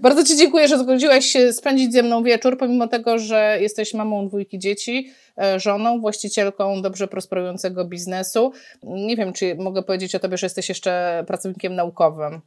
Bardzo Ci dziękuję, że zgodziłaś się spędzić ze mną wieczór, pomimo tego, że jesteś mamą dwójki dzieci, e, żoną, właścicielką dobrze prosperującego biznesu. Nie wiem, czy mogę powiedzieć o Tobie, że jesteś jeszcze pracownikiem naukowym,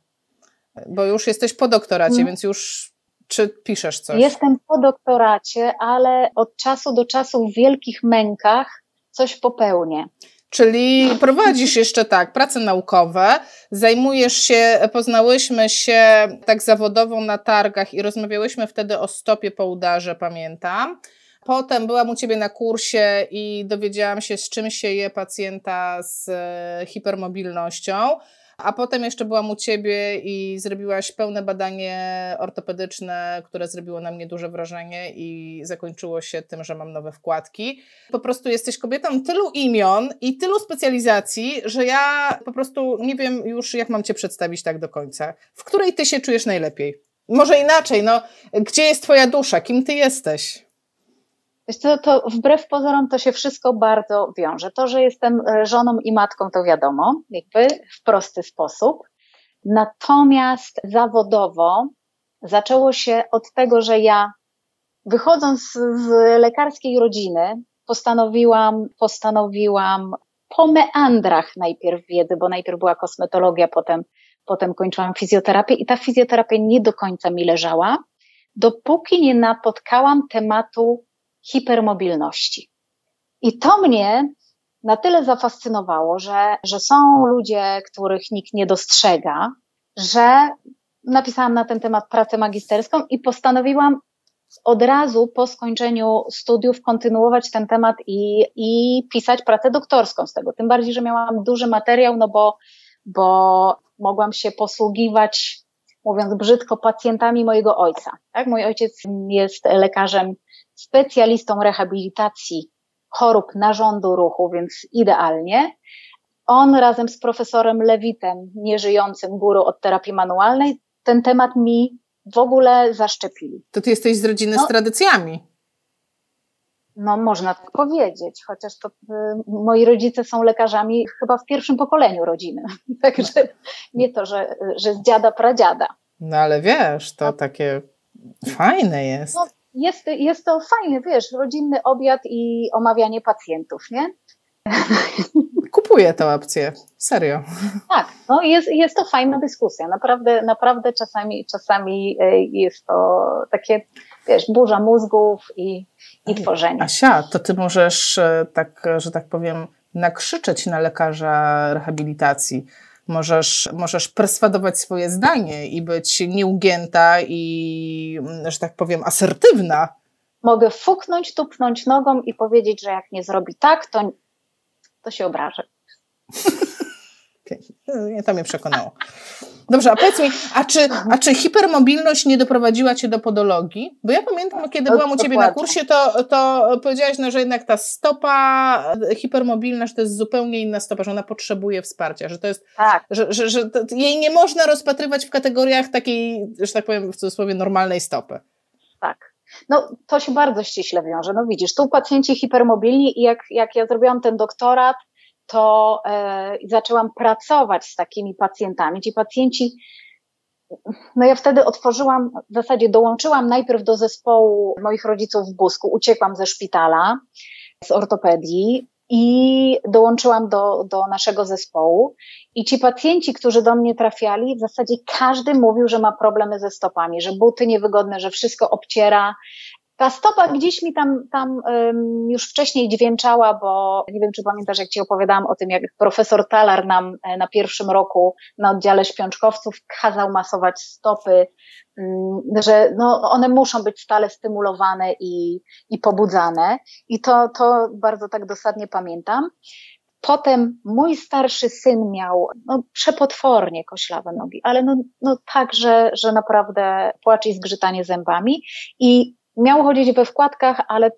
bo już jesteś po doktoracie, hmm. więc już czy piszesz coś? Jestem po doktoracie, ale od czasu do czasu w wielkich mękach coś popełnię. Czyli prowadzisz jeszcze tak, prace naukowe, zajmujesz się, poznałyśmy się tak zawodowo na targach i rozmawiałyśmy wtedy o stopie po udarze, pamiętam. Potem byłam u Ciebie na kursie i dowiedziałam się, z czym się je pacjenta z e, hipermobilnością. A potem jeszcze byłam u Ciebie i zrobiłaś pełne badanie ortopedyczne, które zrobiło na mnie duże wrażenie i zakończyło się tym, że mam nowe wkładki. Po prostu jesteś kobietą tylu imion i tylu specjalizacji, że ja po prostu nie wiem już, jak mam Cię przedstawić tak do końca. W której Ty się czujesz najlepiej? Może inaczej, no, gdzie jest Twoja dusza? Kim Ty jesteś? To wbrew pozorom to się wszystko bardzo wiąże. To, że jestem e, żoną i matką, to wiadomo, jakby w prosty sposób. Natomiast zawodowo zaczęło się od tego, że ja wychodząc z lekarskiej rodziny, postanowiłam, postanowiłam po meandrach najpierw wiedzy, bo najpierw była kosmetologia, potem, potem kończyłam fizjoterapię i ta fizjoterapia nie do końca mi leżała, dopóki nie napotkałam tematu hipermobilności. I to mnie na tyle zafascynowało, że, że są ludzie, których nikt nie dostrzega, że napisałam na ten temat pracę magisterską i postanowiłam od razu po skończeniu studiów kontynuować ten temat i, i pisać pracę doktorską z tego. Tym bardziej, że miałam duży materiał, no bo, bo mogłam się posługiwać, mówiąc brzydko, pacjentami mojego ojca. Tak? Mój ojciec jest lekarzem specjalistą rehabilitacji chorób narządu ruchu, więc idealnie. On razem z profesorem Lewitem, nieżyjącym guru od terapii manualnej, ten temat mi w ogóle zaszczepili. To ty jesteś z rodziny no, z tradycjami. No, można tak powiedzieć, chociaż to y, moi rodzice są lekarzami chyba w pierwszym pokoleniu rodziny. Także nie to, że, że z dziada pradziada. No ale wiesz, to no. takie fajne jest. No, jest, jest to fajny, wiesz, rodzinny obiad i omawianie pacjentów, nie? Kupuję tę opcję, serio. Tak, no jest, jest to fajna dyskusja. Naprawdę, naprawdę czasami, czasami e, jest to takie, wiesz, burza mózgów i, i tworzenie. Asia, to ty możesz e, tak, że tak powiem, nakrzyczeć na lekarza rehabilitacji możesz, możesz perswadować swoje zdanie i być nieugięta i, że tak powiem, asertywna. Mogę fuknąć, tupnąć nogą i powiedzieć, że jak nie zrobi tak, to, to się obrażę. To mnie przekonało. Dobrze, a powiedz mi, a czy, a czy hipermobilność nie doprowadziła Cię do podologii? Bo ja pamiętam, kiedy no, byłam u Ciebie na kursie, to, to powiedziałaś, no, że jednak ta stopa hipermobilna, że to jest zupełnie inna stopa, że ona potrzebuje wsparcia, że to jest, tak. że, że, że jej nie można rozpatrywać w kategoriach takiej, że tak powiem w cudzysłowie, normalnej stopy. Tak. No, to się bardzo ściśle wiąże. No widzisz, tu pacjenci hipermobilni i jak, jak ja zrobiłam ten doktorat, to e, zaczęłam pracować z takimi pacjentami. Ci pacjenci, no ja wtedy otworzyłam, w zasadzie dołączyłam najpierw do zespołu moich rodziców w Busku, uciekłam ze szpitala, z ortopedii i dołączyłam do, do naszego zespołu. I ci pacjenci, którzy do mnie trafiali, w zasadzie każdy mówił, że ma problemy ze stopami, że buty niewygodne, że wszystko obciera, ta stopa gdzieś mi tam, tam już wcześniej dźwięczała, bo nie wiem, czy pamiętasz, jak Ci opowiadałam o tym, jak profesor Talar nam e, na pierwszym roku na oddziale śpiączkowców kazał masować stopy, um, że no, one muszą być stale stymulowane i, i pobudzane. I to, to bardzo tak dosadnie pamiętam. Potem mój starszy syn miał no, przepotwornie koślawe nogi, ale no, no tak, że, że naprawdę płacz i zgrzytanie zębami. I Miał chodzić we wkładkach, ale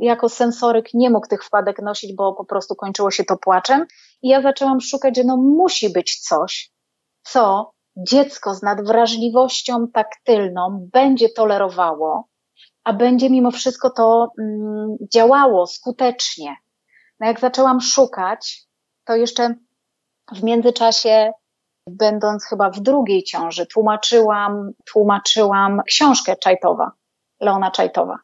jako sensoryk nie mógł tych wkładek nosić, bo po prostu kończyło się to płaczem. I ja zaczęłam szukać, że no musi być coś, co dziecko z nadwrażliwością taktylną będzie tolerowało, a będzie mimo wszystko to mm, działało skutecznie. No jak zaczęłam szukać, to jeszcze w międzyczasie będąc chyba w drugiej ciąży, tłumaczyłam, tłumaczyłam książkę Czajtowa, Leona Czajtowa.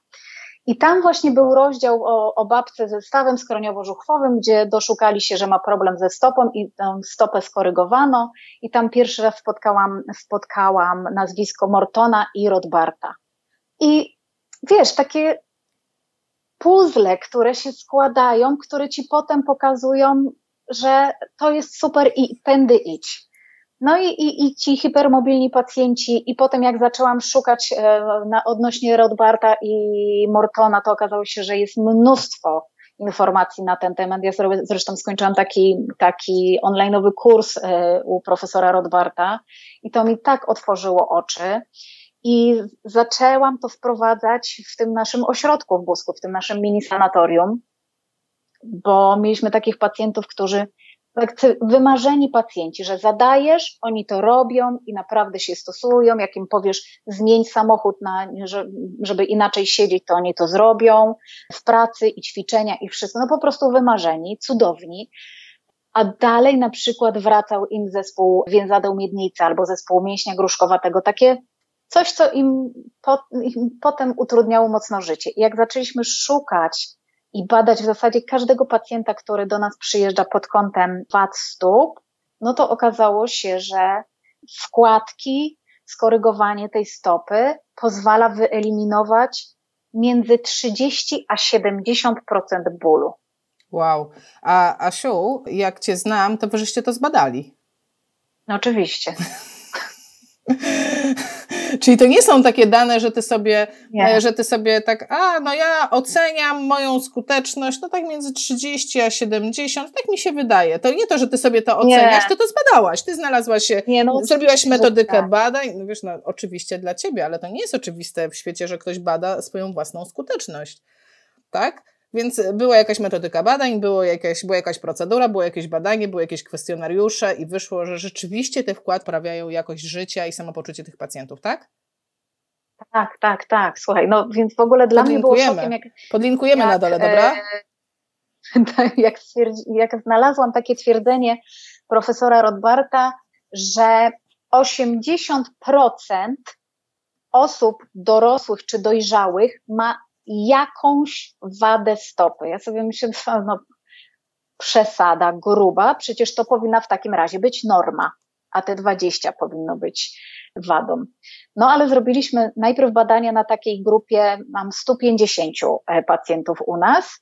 I tam właśnie był rozdział o, o babce ze stawem skroniowo-żuchwowym, gdzie doszukali się, że ma problem ze stopą i tę stopę skorygowano. I tam pierwszy raz spotkałam, spotkałam nazwisko Mortona i Rodbarta. I wiesz, takie puzzle, które się składają, które ci potem pokazują, że to jest super i tędy idź. No i, i, i ci hipermobilni pacjenci, i potem jak zaczęłam szukać e, na, odnośnie Rodbarta i Mortona, to okazało się, że jest mnóstwo informacji na ten temat. Ja zresztą skończyłam taki, taki onlineowy kurs e, u profesora Rodbarta i to mi tak otworzyło oczy. I zaczęłam to wprowadzać w tym naszym ośrodku w Busku, w tym naszym mini sanatorium, bo mieliśmy takich pacjentów, którzy wymarzeni pacjenci, że zadajesz, oni to robią i naprawdę się stosują. Jak im powiesz, zmień samochód, na, żeby inaczej siedzieć, to oni to zrobią. W pracy i ćwiczenia i wszystko. No po prostu wymarzeni, cudowni. A dalej na przykład wracał im zespół więzadeł miednicy albo zespół mięśnia gruszkowatego. Takie coś, co im, po, im potem utrudniało mocno życie. I jak zaczęliśmy szukać i badać w zasadzie każdego pacjenta, który do nas przyjeżdża pod kątem wad stóp, no to okazało się, że wkładki, skorygowanie tej stopy pozwala wyeliminować między 30 a 70% bólu. Wow. A Asiu, jak Cię znam, to wyżeście to zbadali. No oczywiście. Czyli to nie są takie dane, że ty sobie, nie. że ty sobie tak, a no ja oceniam moją skuteczność, no tak między 30 a 70, tak mi się wydaje. To nie to, że ty sobie to oceniasz, nie. ty to zbadałaś, ty znalazłaś się, nie, no, zrobiłaś metodykę tak. badań, no wiesz, no oczywiście dla ciebie, ale to nie jest oczywiste w świecie, że ktoś bada swoją własną skuteczność. Tak? Więc była jakaś metodyka badań, było jakaś, była jakaś procedura, było jakieś badanie, były jakieś kwestionariusze i wyszło, że rzeczywiście te wkład poprawiają jakość życia i samopoczucie tych pacjentów, tak? Tak, tak, tak. Słuchaj, no więc w ogóle dla mnie było szokiem, jak... Podlinkujemy jak, na dole, dobra? E, jak, jak znalazłam takie twierdzenie profesora Rodbarta, że 80% osób dorosłych czy dojrzałych ma jakąś wadę stopy. Ja sobie myślę, no, przesada gruba, przecież to powinna w takim razie być norma, a te 20 powinno być wadą. No ale zrobiliśmy najpierw badania na takiej grupie, mam 150 e, pacjentów u nas,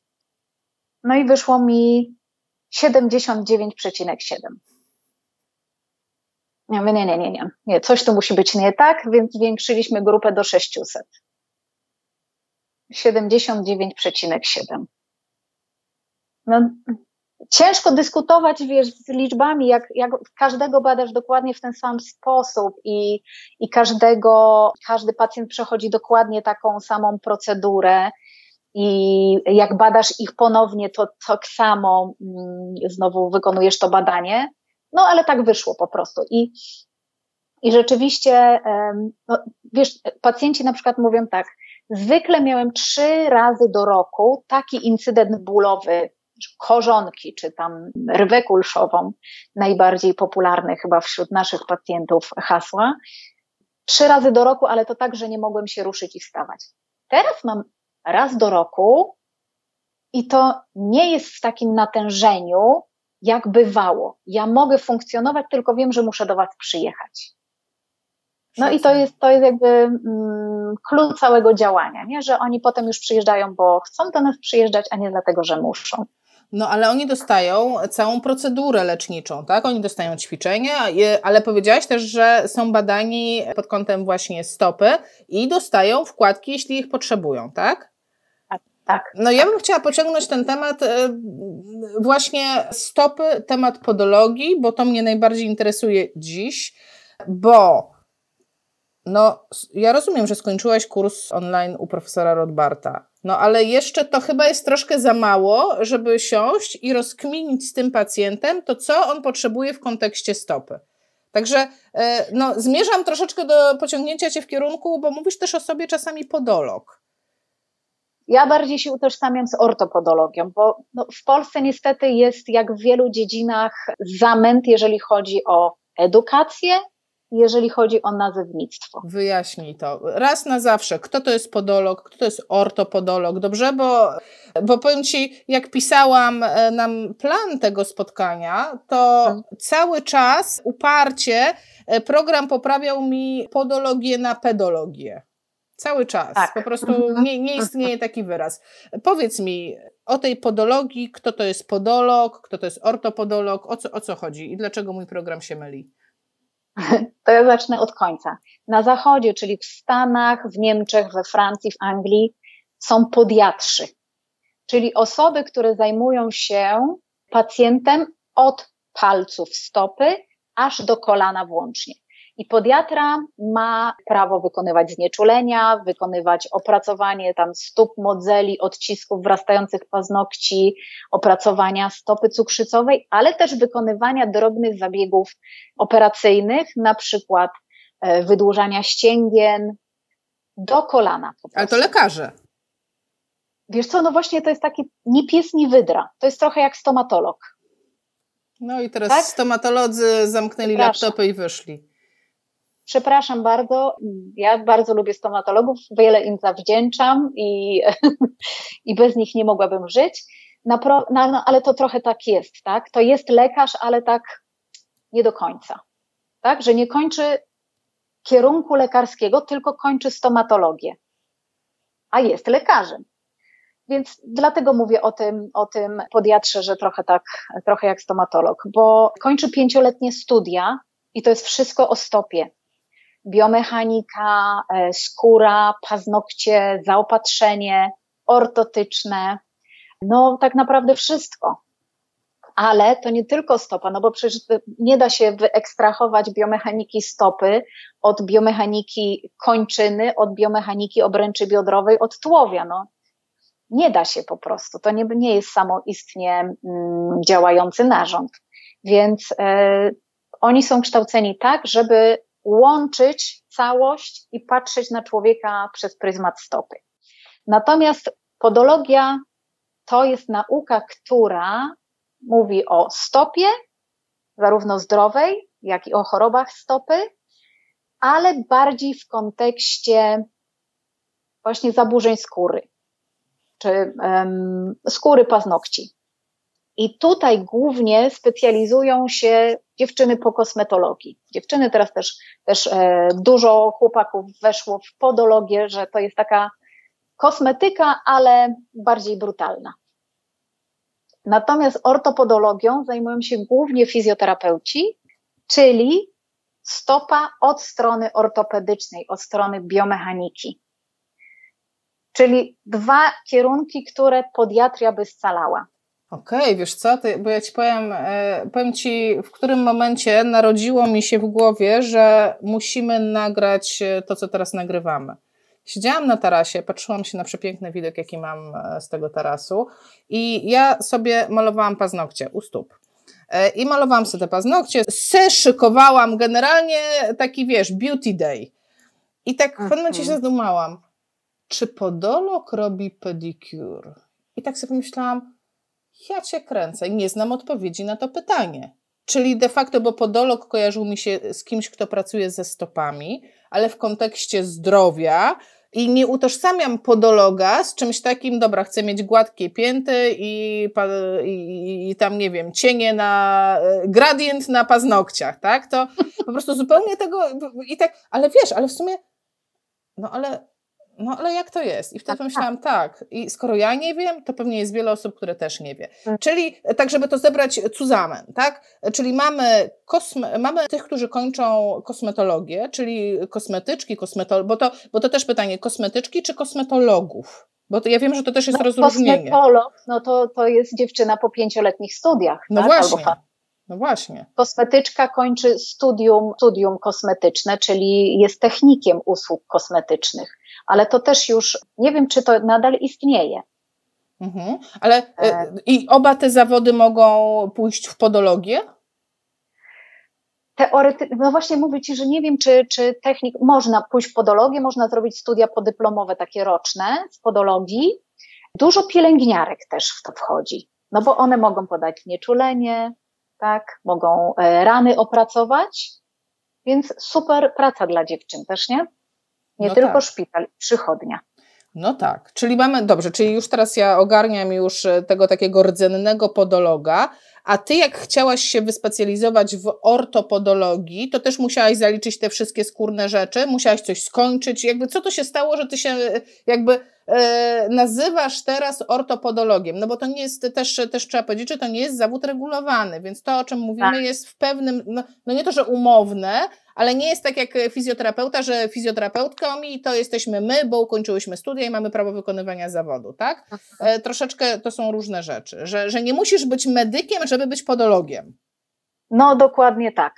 no i wyszło mi 79,7. Ja mówię, nie, nie, nie, nie, nie, coś tu musi być nie tak, więc zwiększyliśmy grupę do 600. 79,7. No, ciężko dyskutować, wiesz, z liczbami, jak, jak każdego badasz dokładnie w ten sam sposób i, i każdego, każdy pacjent przechodzi dokładnie taką samą procedurę i jak badasz ich ponownie, to tak samo mm, znowu wykonujesz to badanie. No, ale tak wyszło po prostu. I, i rzeczywiście, no, wiesz, pacjenci na przykład mówią tak, Zwykle miałem trzy razy do roku taki incydent bólowy, korzonki, czy tam rwę kulszową, najbardziej popularny chyba wśród naszych pacjentów hasła. Trzy razy do roku, ale to tak, że nie mogłem się ruszyć i wstawać. Teraz mam raz do roku i to nie jest w takim natężeniu, jak bywało. Ja mogę funkcjonować, tylko wiem, że muszę do Was przyjechać. No i to jest, to jest jakby mm, klucz całego działania, nie? że oni potem już przyjeżdżają, bo chcą do nas przyjeżdżać, a nie dlatego, że muszą. No ale oni dostają całą procedurę leczniczą, tak? Oni dostają ćwiczenia, ale powiedziałaś też, że są badani pod kątem właśnie stopy i dostają wkładki, jeśli ich potrzebują, tak? Tak. tak. No ja bym chciała pociągnąć ten temat e, właśnie stopy, temat podologii, bo to mnie najbardziej interesuje dziś, bo no, ja rozumiem, że skończyłaś kurs online u profesora Rodbarta. No, ale jeszcze to chyba jest troszkę za mało, żeby siąść i rozkminić z tym pacjentem to, co on potrzebuje w kontekście stopy. Także e, no, zmierzam troszeczkę do pociągnięcia cię w kierunku, bo mówisz też o sobie czasami podolog. Ja bardziej się utożsamiam z ortopodologią, bo no, w Polsce niestety jest, jak w wielu dziedzinach, zamęt, jeżeli chodzi o edukację, jeżeli chodzi o nazewnictwo. Wyjaśnij to. Raz na zawsze, kto to jest podolog, kto to jest ortopodolog, dobrze? Bo, bo powiem Ci, jak pisałam e, nam plan tego spotkania, to hmm. cały czas uparcie e, program poprawiał mi podologię na pedologię. Cały czas. Tak. Po prostu mhm. nie, nie istnieje taki wyraz. Powiedz mi o tej podologii, kto to jest podolog, kto to jest ortopodolog, o co, o co chodzi i dlaczego mój program się myli? To ja zacznę od końca. Na zachodzie, czyli w Stanach, w Niemczech, we Francji, w Anglii, są podiatrzy, czyli osoby, które zajmują się pacjentem od palców stopy aż do kolana włącznie. I podiatra ma prawo wykonywać znieczulenia, wykonywać opracowanie tam stóp, modzeli, odcisków wrastających paznokci, opracowania stopy cukrzycowej, ale też wykonywania drobnych zabiegów operacyjnych, na przykład e, wydłużania ścięgien do kolana. Ale to lekarze. Wiesz co, no właśnie to jest taki nie pies, nie wydra. To jest trochę jak stomatolog. No i teraz tak? stomatolodzy zamknęli laptopy i wyszli. Przepraszam bardzo, ja bardzo lubię stomatologów, wiele im zawdzięczam i, i bez nich nie mogłabym żyć. No, no, ale to trochę tak jest, tak? To jest lekarz, ale tak nie do końca. Tak? Że nie kończy kierunku lekarskiego, tylko kończy stomatologię. A jest lekarzem. Więc dlatego mówię o tym, o tym podiatrze, że trochę tak, trochę jak stomatolog, bo kończy pięcioletnie studia i to jest wszystko o stopie biomechanika, e, skóra, paznokcie, zaopatrzenie, ortotyczne, no tak naprawdę wszystko. Ale to nie tylko stopa, no bo przecież nie da się wyekstrahować biomechaniki stopy od biomechaniki kończyny, od biomechaniki obręczy biodrowej, od tułowia. No. Nie da się po prostu. To nie, nie jest samoistnie mm, działający narząd. Więc e, oni są kształceni tak, żeby łączyć całość i patrzeć na człowieka przez pryzmat stopy. Natomiast podologia to jest nauka, która mówi o stopie, zarówno zdrowej, jak i o chorobach stopy, ale bardziej w kontekście właśnie zaburzeń skóry, czy um, skóry paznokci. I tutaj głównie specjalizują się dziewczyny po kosmetologii. Dziewczyny teraz też, też e, dużo chłopaków weszło w podologię, że to jest taka kosmetyka, ale bardziej brutalna. Natomiast ortopodologią zajmują się głównie fizjoterapeuci, czyli stopa od strony ortopedycznej, od strony biomechaniki. Czyli dwa kierunki, które podiatria by scalała. Okej, okay, wiesz co, bo ja ci powiem, e, powiem ci, w którym momencie narodziło mi się w głowie, że musimy nagrać e, to, co teraz nagrywamy. Siedziałam na tarasie, patrzyłam się na przepiękny widok, jaki mam e, z tego tarasu i ja sobie malowałam paznokcie u stóp. I malowałam sobie te paznokcie, szykowałam generalnie taki, wiesz, beauty day. I tak w pewnym momencie się mhm. zadumałam, czy podolog robi pedicure? I tak sobie pomyślałam, ja cię kręcę, nie znam odpowiedzi na to pytanie. Czyli de facto, bo podolog kojarzył mi się z kimś, kto pracuje ze stopami, ale w kontekście zdrowia i nie utożsamiam podologa z czymś takim, dobra, chcę mieć gładkie pięty i, i, i tam, nie wiem, cienie na, e, gradient na paznokciach, tak? To po prostu zupełnie tego i tak, ale wiesz, ale w sumie, no ale no ale jak to jest? I wtedy tak, pomyślałam, tak. tak. I skoro ja nie wiem, to pewnie jest wiele osób, które też nie wie. Tak. Czyli tak, żeby to zebrać cuzamen, tak? Czyli mamy, kosme, mamy tych, którzy kończą kosmetologię, czyli kosmetyczki, kosmetol, bo to, bo to też pytanie, kosmetyczki czy kosmetologów? Bo to, ja wiem, że to też jest no, rozróżnienie. Kosmetolog, no to, to jest dziewczyna po pięcioletnich studiach. No tak? właśnie. Albo no właśnie. Kosmetyczka kończy studium, studium kosmetyczne, czyli jest technikiem usług kosmetycznych ale to też już nie wiem, czy to nadal istnieje. Mhm. Ale e, e, i oba te zawody mogą pójść w podologię? Teoretycznie, no właśnie mówię Ci, że nie wiem, czy, czy technik, można pójść w podologię, można zrobić studia podyplomowe, takie roczne z podologii. Dużo pielęgniarek też w to wchodzi, no bo one mogą podać nieczulenie, tak, mogą e, rany opracować, więc super praca dla dziewczyn też, nie? Nie no tylko tak. szpital, przychodnia. No tak, czyli mamy, dobrze, czyli już teraz ja ogarniam już e, tego takiego rdzennego podologa, a ty jak chciałaś się wyspecjalizować w ortopodologii, to też musiałaś zaliczyć te wszystkie skórne rzeczy, musiałaś coś skończyć, jakby co to się stało, że ty się e, jakby e, nazywasz teraz ortopodologiem, no bo to nie jest, też, też trzeba powiedzieć, że to nie jest zawód regulowany, więc to o czym mówimy tak. jest w pewnym, no, no nie to, że umowne, ale nie jest tak jak fizjoterapeuta, że fizjoterapeutką i to jesteśmy my, bo ukończyłyśmy studia i mamy prawo wykonywania zawodu, tak? E, troszeczkę to są różne rzeczy, że, że nie musisz być medykiem, żeby być podologiem. No, dokładnie tak.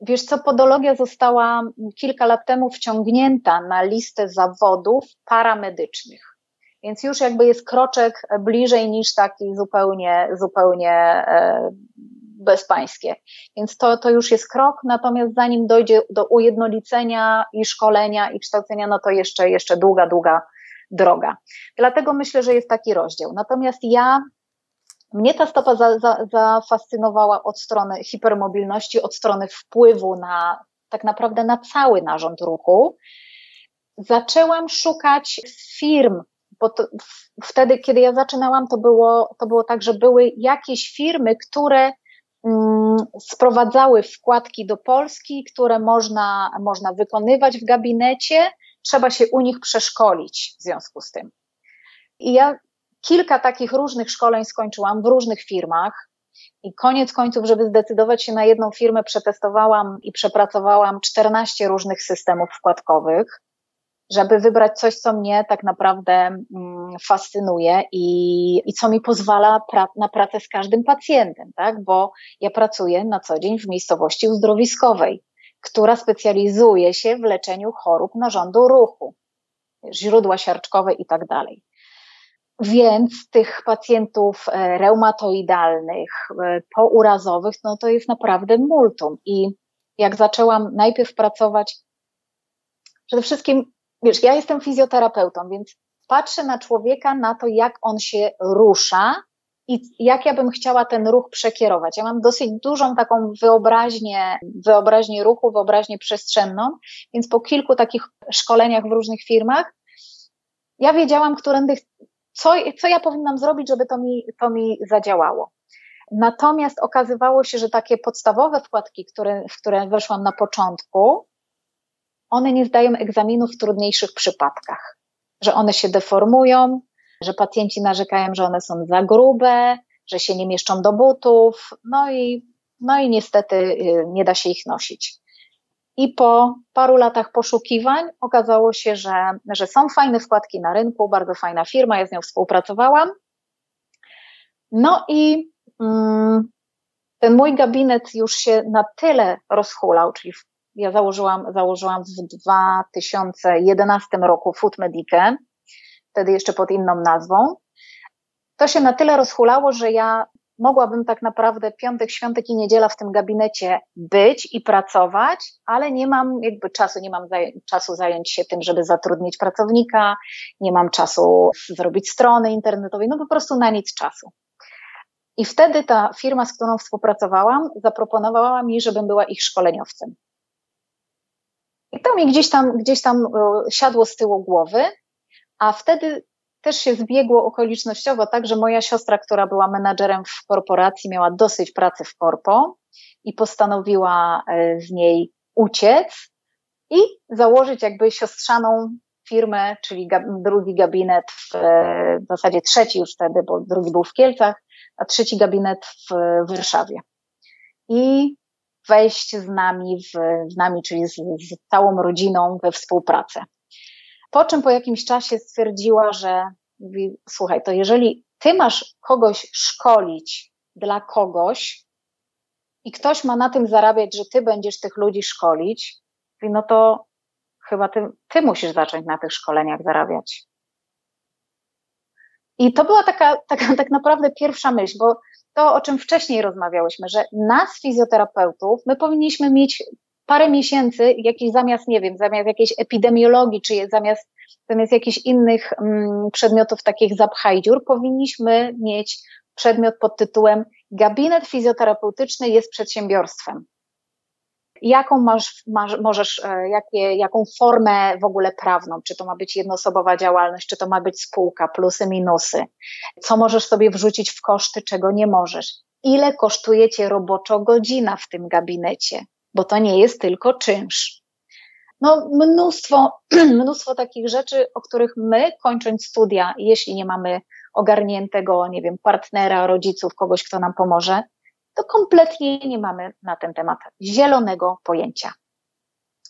Wiesz co, podologia została kilka lat temu wciągnięta na listę zawodów paramedycznych. Więc już jakby jest kroczek bliżej niż taki zupełnie, zupełnie e, bezpańskie. Więc to, to już jest krok, natomiast zanim dojdzie do ujednolicenia i szkolenia i kształcenia, no to jeszcze, jeszcze długa, długa droga. Dlatego myślę, że jest taki rozdział. Natomiast ja mnie ta stopa za, za, zafascynowała od strony hipermobilności, od strony wpływu na tak naprawdę na cały narząd ruchu. Zaczęłam szukać firm, bo to, wtedy, kiedy ja zaczynałam, to było, to było tak, że były jakieś firmy, które sprowadzały wkładki do Polski, które można, można wykonywać w gabinecie, trzeba się u nich przeszkolić w związku z tym. I ja kilka takich różnych szkoleń skończyłam w różnych firmach. I koniec końców, żeby zdecydować się na jedną firmę, przetestowałam i przepracowałam 14 różnych systemów wkładkowych, żeby wybrać coś, co mnie tak naprawdę mm, fascynuje i, i co mi pozwala pra na pracę z każdym pacjentem, tak? Bo ja pracuję na co dzień w miejscowości uzdrowiskowej, która specjalizuje się w leczeniu chorób narządu ruchu, źródła siarczkowe i tak dalej. Więc tych pacjentów e, reumatoidalnych, e, pourazowych, no to jest naprawdę multum. I jak zaczęłam najpierw pracować, przede wszystkim, wiesz, ja jestem fizjoterapeutą, więc patrzę na człowieka, na to, jak on się rusza i jak ja bym chciała ten ruch przekierować. Ja mam dosyć dużą taką wyobraźnię, wyobraźnię ruchu, wyobraźnię przestrzenną, więc po kilku takich szkoleniach w różnych firmach ja wiedziałam, którędy co, co ja powinnam zrobić, żeby to mi, to mi zadziałało. Natomiast okazywało się, że takie podstawowe wkładki, które, w które weszłam na początku, one nie zdają egzaminu w trudniejszych przypadkach, że one się deformują, że pacjenci narzekają, że one są za grube, że się nie mieszczą do butów, no i, no i niestety y, nie da się ich nosić. I po paru latach poszukiwań okazało się, że, że są fajne wkładki na rynku, bardzo fajna firma, ja z nią współpracowałam. No i mm, ten mój gabinet już się na tyle rozhulał, czyli ja założyłam, założyłam w 2011 roku Food Medikę, wtedy jeszcze pod inną nazwą. To się na tyle rozhulało, że ja mogłabym tak naprawdę piątek, świątek i niedziela w tym gabinecie być i pracować, ale nie mam jakby czasu, nie mam zaj czasu zająć się tym, żeby zatrudnić pracownika, nie mam czasu zrobić strony internetowej, no po prostu na nic czasu. I wtedy ta firma, z którą współpracowałam, zaproponowała mi, żebym była ich szkoleniowcem. To mi gdzieś tam, gdzieś tam e, siadło z tyłu głowy, a wtedy też się zbiegło okolicznościowo tak, że moja siostra, która była menadżerem w korporacji, miała dosyć pracy w korpo i postanowiła e, z niej uciec i założyć jakby siostrzaną firmę, czyli drugi gabinet, w, e, w zasadzie trzeci już wtedy, bo drugi był w Kielcach, a trzeci gabinet w Warszawie. I wejść z nami, w, z nami, czyli z, z całą rodziną we współpracę. Po czym po jakimś czasie stwierdziła, że mówi, słuchaj, to jeżeli ty masz kogoś szkolić dla kogoś i ktoś ma na tym zarabiać, że ty będziesz tych ludzi szkolić, mówi, no to chyba ty, ty musisz zacząć na tych szkoleniach zarabiać. I to była taka, taka tak naprawdę pierwsza myśl, bo to, o czym wcześniej rozmawiałyśmy, że nas, fizjoterapeutów, my powinniśmy mieć parę miesięcy, jakiś zamiast, nie wiem, zamiast jakiejś epidemiologii, czy zamiast, zamiast jakichś innych mm, przedmiotów takich zapchaj dziur, powinniśmy mieć przedmiot pod tytułem gabinet fizjoterapeutyczny jest przedsiębiorstwem. Jaką masz, masz możesz, e, jakie, jaką formę w ogóle prawną? Czy to ma być jednoosobowa działalność, czy to ma być spółka, plusy, minusy? Co możesz sobie wrzucić w koszty, czego nie możesz? Ile kosztuje cię roboczo godzina w tym gabinecie? Bo to nie jest tylko czynsz. No, mnóstwo, mnóstwo takich rzeczy, o których my, kończąc studia, jeśli nie mamy ogarniętego, nie wiem, partnera, rodziców, kogoś, kto nam pomoże, to kompletnie nie mamy na ten temat zielonego pojęcia.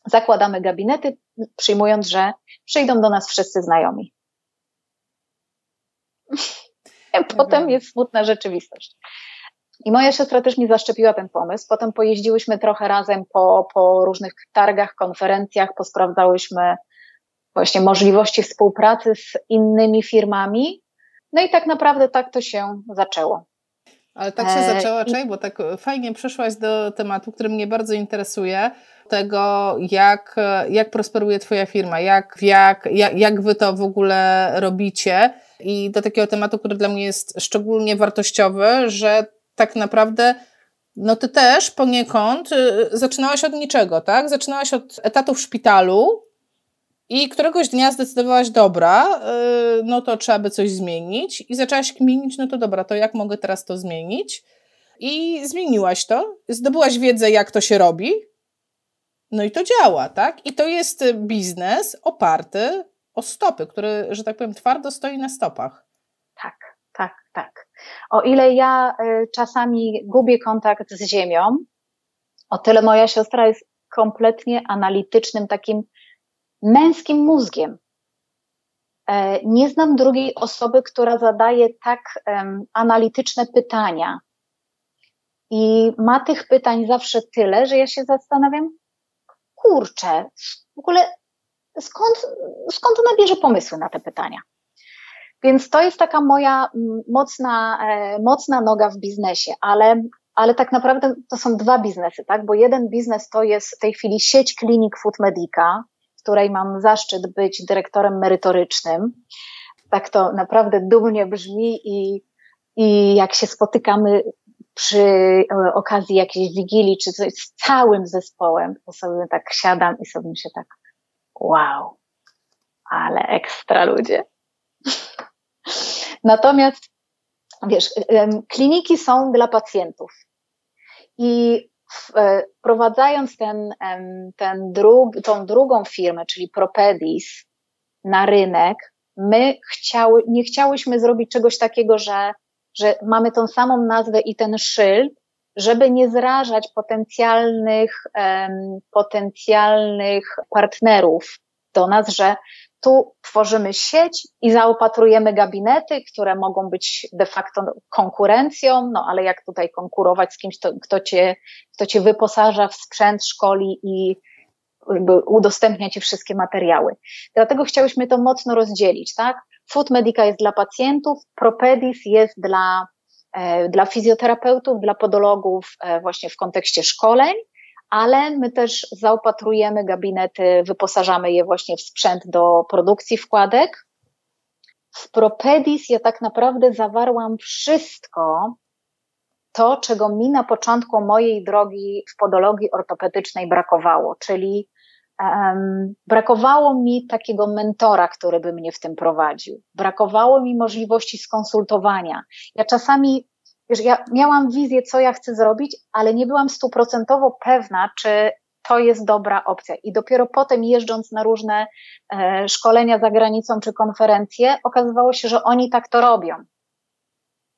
Zakładamy gabinety, przyjmując, że przyjdą do nas wszyscy znajomi. Potem mhm. jest smutna rzeczywistość. I moja siostra też mi zaszczepiła ten pomysł. Potem pojeździłyśmy trochę razem po, po różnych targach, konferencjach, posprawdzałyśmy właśnie możliwości współpracy z innymi firmami. No i tak naprawdę tak to się zaczęło. Ale tak się e, zaczęło, czaj, bo tak fajnie przeszłaś do tematu, który mnie bardzo interesuje, tego jak, jak prosperuje Twoja firma, jak, jak, jak, jak Wy to w ogóle robicie i do takiego tematu, który dla mnie jest szczególnie wartościowy, że tak naprawdę no ty też poniekąd zaczynałaś od niczego, tak? Zaczynałaś od etatu w szpitalu i któregoś dnia zdecydowałaś, dobra, y, no to trzeba by coś zmienić i zaczęłaś kminić, no to dobra, to jak mogę teraz to zmienić? I zmieniłaś to, zdobyłaś wiedzę, jak to się robi, no i to działa, tak? I to jest biznes oparty o stopy, który, że tak powiem, twardo stoi na stopach. Tak, tak, tak. O ile ja y, czasami gubię kontakt z ziemią, o tyle moja siostra jest kompletnie analitycznym, takim męskim mózgiem. E, nie znam drugiej osoby, która zadaje tak analityczne pytania. I ma tych pytań zawsze tyle, że ja się zastanawiam, kurczę, w ogóle skąd, skąd ona bierze pomysły na te pytania? Więc to jest taka moja mocna, e, mocna noga w biznesie, ale, ale tak naprawdę to są dwa biznesy, tak? Bo jeden biznes to jest w tej chwili sieć klinik Food Medica, której mam zaszczyt być dyrektorem merytorycznym. Tak to naprawdę dumnie brzmi i, i jak się spotykamy przy e, okazji jakiejś wigilii czy coś z całym zespołem, to sobie tak siadam i sobie myślę tak, wow, ale ekstra ludzie. Natomiast, wiesz, kliniki są dla pacjentów. I wprowadzając ten, ten drug, tą drugą firmę, czyli Propedis, na rynek, my chciały, nie chciałyśmy zrobić czegoś takiego, że, że mamy tą samą nazwę i ten szyld, żeby nie zrażać potencjalnych, um, potencjalnych partnerów do nas, że tu tworzymy sieć i zaopatrujemy gabinety, które mogą być de facto konkurencją, no ale jak tutaj konkurować z kimś, to, kto, cię, kto cię wyposaża w sprzęt, szkoli i udostępnia ci wszystkie materiały. Dlatego chciałyśmy to mocno rozdzielić, tak? Food Medica jest dla pacjentów, Propedis jest dla, e, dla fizjoterapeutów, dla podologów e, właśnie w kontekście szkoleń, ale my też zaopatrujemy gabinety, wyposażamy je właśnie w sprzęt do produkcji wkładek. W Propedis ja tak naprawdę zawarłam wszystko to, czego mi na początku mojej drogi w podologii ortopedycznej brakowało, czyli um, brakowało mi takiego mentora, który by mnie w tym prowadził. Brakowało mi możliwości skonsultowania. Ja czasami wiesz, ja miałam wizję, co ja chcę zrobić, ale nie byłam stuprocentowo pewna, czy to jest dobra opcja. I dopiero potem jeżdżąc na różne e, szkolenia za granicą czy konferencje, okazywało się, że oni tak to robią.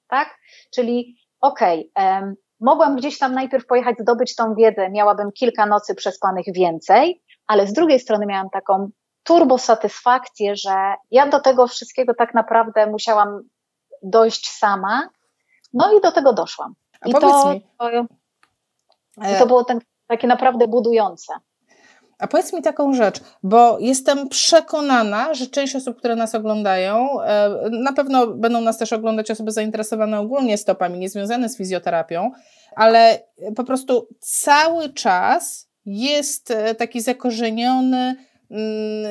Tak? Czyli okej, okay, mogłam gdzieś tam najpierw pojechać, zdobyć tą wiedzę, miałabym kilka nocy przespanych więcej, ale z drugiej strony miałam taką turbo satysfakcję, że ja do tego wszystkiego tak naprawdę musiałam dojść sama no i do tego doszłam. I to, to, to było ten, takie naprawdę budujące. A powiedz mi taką rzecz, bo jestem przekonana, że część osób, które nas oglądają, e, na pewno będą nas też oglądać osoby zainteresowane ogólnie stopami, niezwiązane z fizjoterapią, ale po prostu cały czas jest e, taki zakorzeniony, mm,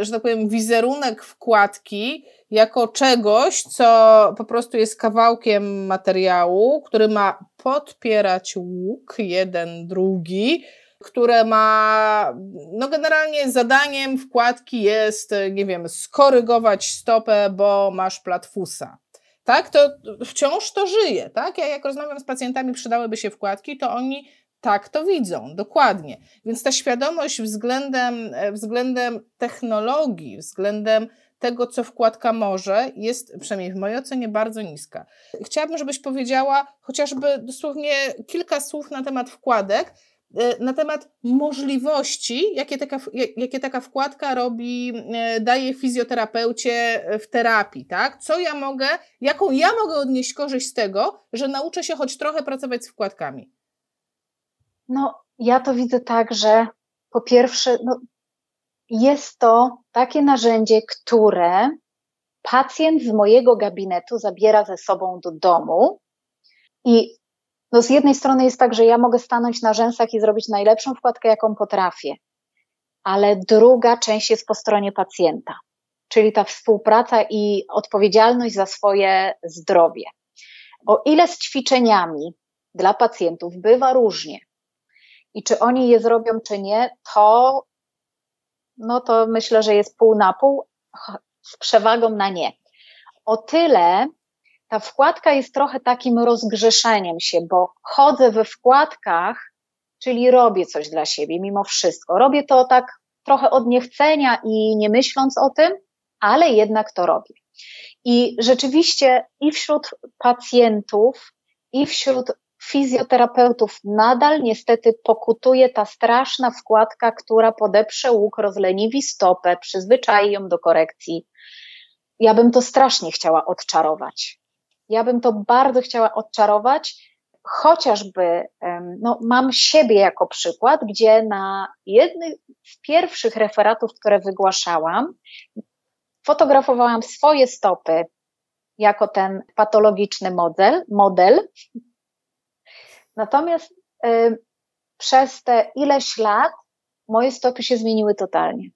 e, że tak powiem, wizerunek wkładki jako czegoś, co po prostu jest kawałkiem materiału, który ma podpierać łuk jeden, drugi, które ma, no generalnie zadaniem wkładki jest, nie wiem, skorygować stopę, bo masz platfusa. Tak, to wciąż to żyje, tak? Ja jak rozmawiam z pacjentami, przydałyby się wkładki, to oni tak to widzą, dokładnie. Więc ta świadomość względem, względem technologii, względem tego, co wkładka może, jest przynajmniej w mojej ocenie bardzo niska. Chciałabym, żebyś powiedziała chociażby dosłownie kilka słów na temat wkładek, e, na temat możliwości, jakie taka, jakie taka wkładka robi, e, daje fizjoterapeucie w terapii, tak? Co ja mogę, jaką ja mogę odnieść korzyść z tego, że nauczę się choć trochę pracować z wkładkami? No, ja to widzę tak, że po pierwsze, no, jest to takie narzędzie, które pacjent z mojego gabinetu zabiera ze sobą do domu i no z jednej strony jest tak, że ja mogę stanąć na rzęsach i zrobić najlepszą wkładkę, jaką potrafię, ale druga część jest po stronie pacjenta, czyli ta współpraca i odpowiedzialność za swoje zdrowie. O ile z ćwiczeniami dla pacjentów bywa różnie i czy oni je zrobią, czy nie, to no to myślę, że jest pół na pół z przewagą na nie. O tyle ta wkładka jest trochę takim rozgrzeszeniem się, bo chodzę we wkładkach, czyli robię coś dla siebie mimo wszystko. Robię to tak trochę od niechcenia i nie myśląc o tym, ale jednak to robię. I rzeczywiście i wśród pacjentów, i wśród fizjoterapeutów nadal niestety pokutuje ta straszna wkładka, która podeprze łuk, rozleniwi stopę, przyzwyczai ją do korekcji. Ja bym to strasznie chciała odczarować. Ja bym to bardzo chciała odczarować, chociażby no, mam siebie jako przykład, gdzie na jednym z pierwszych referatów, które wygłaszałam, fotografowałam swoje stopy jako ten patologiczny model, model Natomiast y, przez te ileś lat moje stopy się zmieniły totalnie.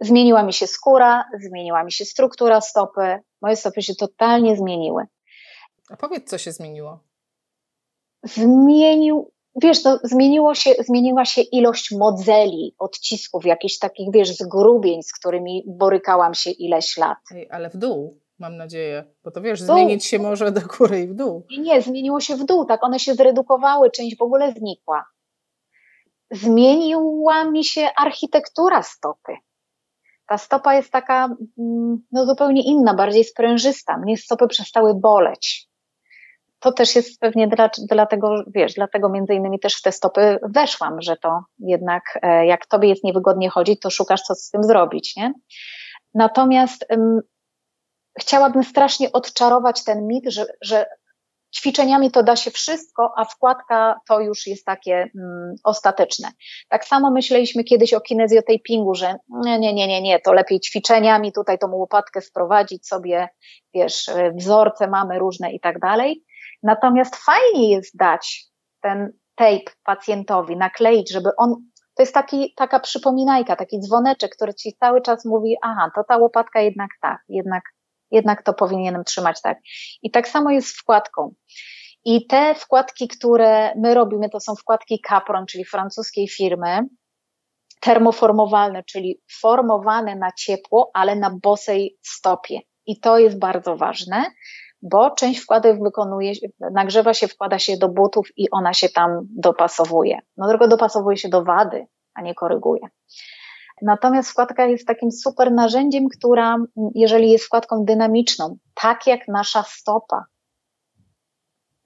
Zmieniła mi się skóra, zmieniła mi się struktura stopy, moje stopy się totalnie zmieniły. A powiedz, co się zmieniło? Zmienił, wiesz, to zmieniło się, zmieniła się ilość modzeli, odcisków, jakichś takich, wiesz, zgrubień, z którymi borykałam się ileś lat. Ej, ale w dół mam nadzieję. Bo to wiesz, zmienić się może do góry i w dół. Nie, zmieniło się w dół, tak. One się zredukowały, część w ogóle znikła. Zmieniła mi się architektura stopy. Ta stopa jest taka mm, no, zupełnie inna, bardziej sprężysta. Mnie stopy przestały boleć. To też jest pewnie dla, dlatego, wiesz, dlatego między innymi też w te stopy weszłam, że to jednak e, jak tobie jest niewygodnie chodzić, to szukasz co z tym zrobić, nie? Natomiast chciałabym strasznie odczarować ten mit, że, że ćwiczeniami to da się wszystko, a wkładka to już jest takie mm, ostateczne. Tak samo myśleliśmy kiedyś o kinezjotapingu, że nie, nie, nie, nie, to lepiej ćwiczeniami tutaj tą łopatkę wprowadzić sobie, wiesz, wzorce mamy różne i tak dalej. Natomiast fajnie jest dać ten tape pacjentowi, nakleić, żeby on to jest taki, taka przypominajka, taki dzwoneczek, który ci cały czas mówi, aha, to ta łopatka jednak tak, jednak jednak to powinienem trzymać tak. I tak samo jest z wkładką. I te wkładki, które my robimy, to są wkładki Capron, czyli francuskiej firmy, termoformowalne, czyli formowane na ciepło, ale na bosej stopie. I to jest bardzo ważne, bo część wkładek wykonuje, nagrzewa się, wkłada się do butów i ona się tam dopasowuje. No tylko dopasowuje się do wady, a nie koryguje. Natomiast wkładka jest takim super narzędziem, która, jeżeli jest wkładką dynamiczną, tak jak nasza stopa,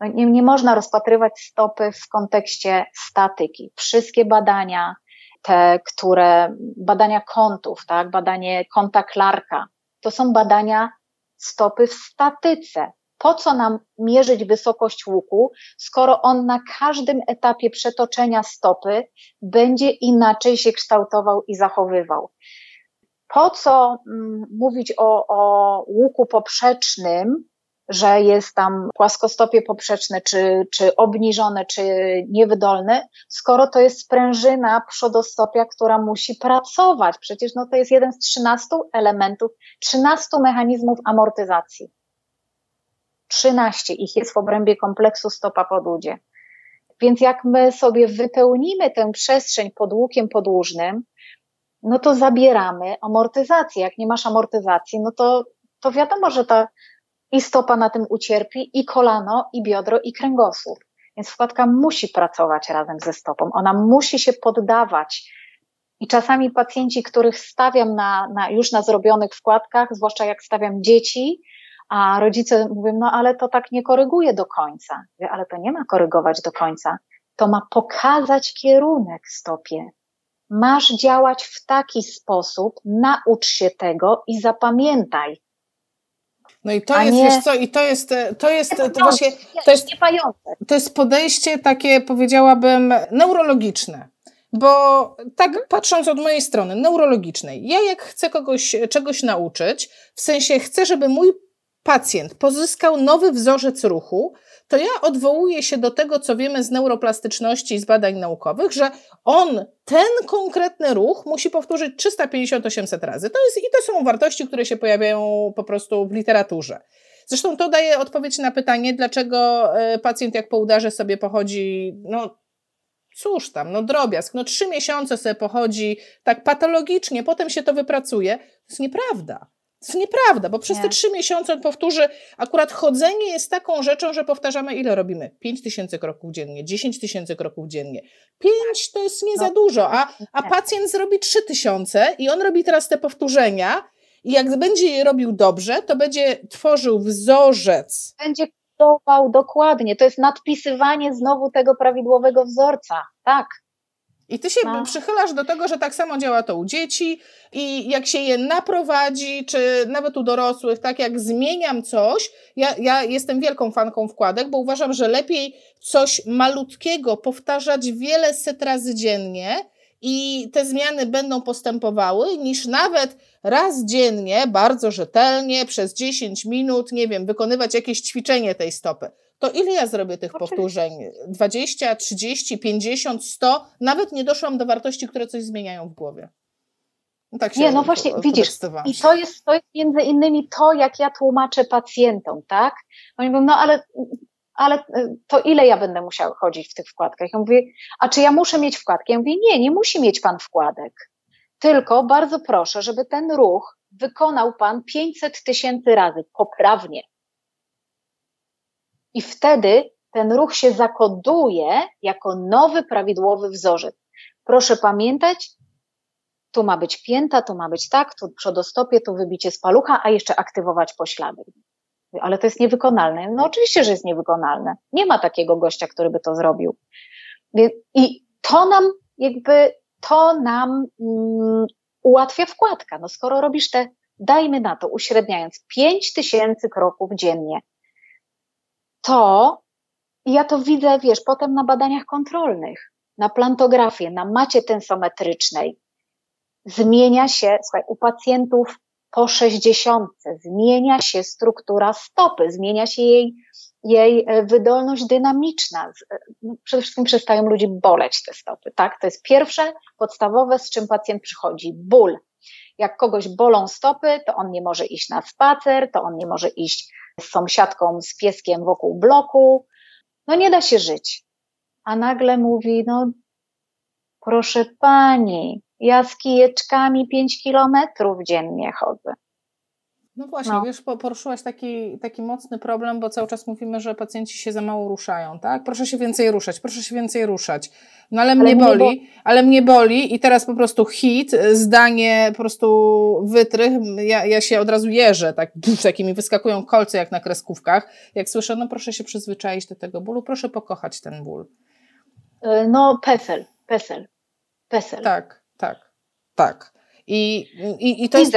no nie, nie można rozpatrywać stopy w kontekście statyki. Wszystkie badania, te, które, badania kątów, tak, badanie kąta Clarka, to są badania stopy w statyce po co nam mierzyć wysokość łuku, skoro on na każdym etapie przetoczenia stopy będzie inaczej się kształtował i zachowywał. Po co mm, mówić o, o łuku poprzecznym, że jest tam płaskostopie poprzeczne, czy, czy obniżone, czy niewydolne, skoro to jest sprężyna przodostopia, która musi pracować. Przecież no, to jest jeden z 13 elementów, 13 mechanizmów amortyzacji. 13 ich jest w obrębie kompleksu stopa podłudzie. Więc jak my sobie wypełnimy tę przestrzeń podłukiem podłużnym, no to zabieramy amortyzację. Jak nie masz amortyzacji, no to, to wiadomo, że ta i stopa na tym ucierpi, i kolano, i biodro, i kręgosłup. Więc wkładka musi pracować razem ze stopą. Ona musi się poddawać. I czasami pacjenci, których stawiam na, na, już na zrobionych wkładkach, zwłaszcza jak stawiam dzieci, a rodzice mówią, no ale to tak nie koryguje do końca. Mówię, ale to nie ma korygować do końca. To ma pokazać kierunek stopie. Masz działać w taki sposób, naucz się tego i zapamiętaj. No i to jest, nie... wiesz co, i to jest, to jest, to właśnie, to jest, to jest podejście takie, powiedziałabym, neurologiczne. Bo tak mhm. patrząc od mojej strony, neurologicznej, ja jak chcę kogoś czegoś nauczyć, w sensie chcę, żeby mój pacjent pozyskał nowy wzorzec ruchu, to ja odwołuję się do tego, co wiemy z neuroplastyczności i z badań naukowych, że on ten konkretny ruch musi powtórzyć 350-800 razy. To jest, I to są wartości, które się pojawiają po prostu w literaturze. Zresztą to daje odpowiedź na pytanie, dlaczego e, pacjent jak po udarze sobie pochodzi, no cóż tam, no drobiazg, no trzy miesiące sobie pochodzi tak patologicznie, potem się to wypracuje. To jest nieprawda. To jest nieprawda, bo przez nie. te trzy miesiące on powtórzy, akurat chodzenie jest taką rzeczą, że powtarzamy, ile robimy? 5 tysięcy kroków dziennie, 10 tysięcy kroków dziennie. 5 to jest nie no. za dużo, a, a pacjent zrobi 3 tysiące i on robi teraz te powtórzenia i jak będzie je robił dobrze, to będzie tworzył wzorzec. Będzie kodował dokładnie. To jest nadpisywanie znowu tego prawidłowego wzorca. Tak. I ty się no. przychylasz do tego, że tak samo działa to u dzieci i jak się je naprowadzi, czy nawet u dorosłych, tak jak zmieniam coś, ja, ja jestem wielką fanką wkładek, bo uważam, że lepiej coś malutkiego powtarzać wiele set razy dziennie i te zmiany będą postępowały, niż nawet raz dziennie, bardzo rzetelnie, przez 10 minut, nie wiem, wykonywać jakieś ćwiczenie tej stopy to ile ja zrobię tych powtórzeń? 20, 30, 50, 100? Nawet nie doszłam do wartości, które coś zmieniają w głowie. No tak się nie, no właśnie, widzisz, i to jest, to jest między innymi to, jak ja tłumaczę pacjentom, tak? Oni mówią, no ale, ale y, to ile ja będę musiał chodzić w tych wkładkach? Ja mówię, a czy ja muszę mieć wkładki? Ja mówię, nie, nie musi mieć pan wkładek. Tylko bardzo proszę, żeby ten ruch wykonał pan 500 tysięcy razy poprawnie. I wtedy ten ruch się zakoduje jako nowy, prawidłowy wzorzec. Proszę pamiętać, tu ma być pięta, tu ma być tak, tu przodostopie, tu wybicie z palucha, a jeszcze aktywować poślady. Ale to jest niewykonalne. No oczywiście, że jest niewykonalne. Nie ma takiego gościa, który by to zrobił. I to nam jakby, to nam um, ułatwia wkładka. No skoro robisz te, dajmy na to, uśredniając, 5 tysięcy kroków dziennie, to ja to widzę, wiesz, potem na badaniach kontrolnych, na plantografii, na macie tensometrycznej. Zmienia się, słuchaj, u pacjentów po 60 zmienia się struktura stopy, zmienia się jej, jej e, wydolność dynamiczna. E, no, przede wszystkim przestają ludzi boleć te stopy, tak? To jest pierwsze, podstawowe, z czym pacjent przychodzi. Ból. Jak kogoś bolą stopy, to on nie może iść na spacer, to on nie może iść z sąsiadką, z pieskiem wokół bloku. No nie da się żyć. A nagle mówi, no proszę pani, ja z kijeczkami pięć kilometrów dziennie chodzę. No właśnie, no. wiesz, poruszyłaś taki, taki mocny problem, bo cały czas mówimy, że pacjenci się za mało ruszają, tak? Proszę się więcej ruszać, proszę się więcej ruszać. No ale, ale mnie boli, bo... ale mnie boli i teraz po prostu hit, zdanie, po prostu wytrych, ja, ja się od razu jeżę, tak, takie mi wyskakują kolce jak na kreskówkach, jak słyszę, no proszę się przyzwyczaić do tego bólu, proszę pokochać ten ból. E, no pesel, pesel, pesel. Tak, tak, tak. I, i, i to jest...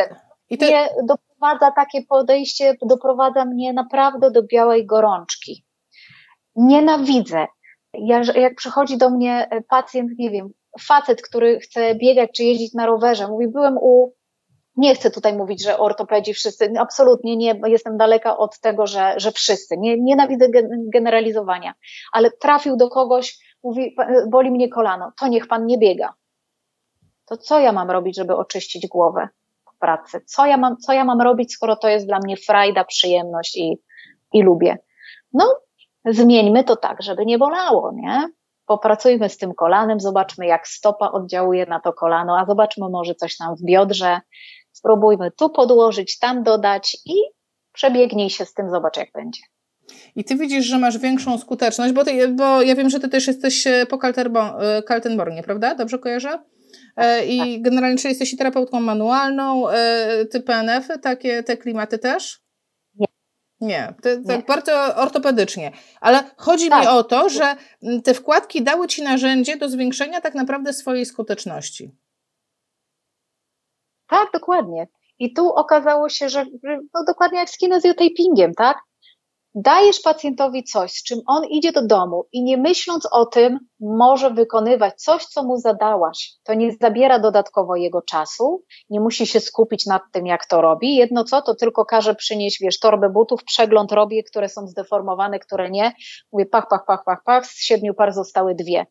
I to... Nie, do doprowadza takie podejście, doprowadza mnie naprawdę do białej gorączki. Nienawidzę. Ja, jak przychodzi do mnie pacjent, nie wiem, facet, który chce biegać czy jeździć na rowerze, mówi, byłem u, nie chcę tutaj mówić, że ortopedzi wszyscy, absolutnie nie, jestem daleka od tego, że, że wszyscy, nie, nienawidzę generalizowania, ale trafił do kogoś, mówi, boli mnie kolano, to niech pan nie biega. To co ja mam robić, żeby oczyścić głowę w pracy? Co ja mam, co ja mam robić, skoro to jest dla mnie frajda, przyjemność i, i lubię? No, zmieńmy to tak, żeby nie bolało, nie? Popracujmy z tym kolanem, zobaczmy, jak stopa oddziałuje na to kolano, a zobaczmy może coś tam w biodrze. Spróbujmy tu podłożyć, tam dodać i przebiegnij się z tym, zobacz, jak będzie. I ty widzisz, że masz większą skuteczność, bo, ty, bo ja wiem, że ty też jesteś e, po e, Kaltenbornie, prawda? Dobrze kojarzę? E, I tak. generalnie, czy jesteś terapeutką manualną, ty PNF, takie te klimaty też? Nie, to, tak bardzo ortopedycznie. Ale chodzi tak. mi o to, że te wkładki dały Ci narzędzie do zwiększenia tak naprawdę swojej skuteczności. Tak, dokładnie. I tu okazało się, że no dokładnie jak z kinezjotapingiem, tak? Dajesz pacjentowi coś, z czym on idzie do domu i nie myśląc o tym, może wykonywać coś, co mu zadałaś. To nie zabiera dodatkowo jego czasu, nie musi się skupić nad tym, jak to robi. Jedno co, to tylko każe przynieść, wiesz, torbę butów, przegląd robię, które są zdeformowane, które nie. Mówię, pach, pach, pach, pach, pach, z siedmiu par zostały dwie.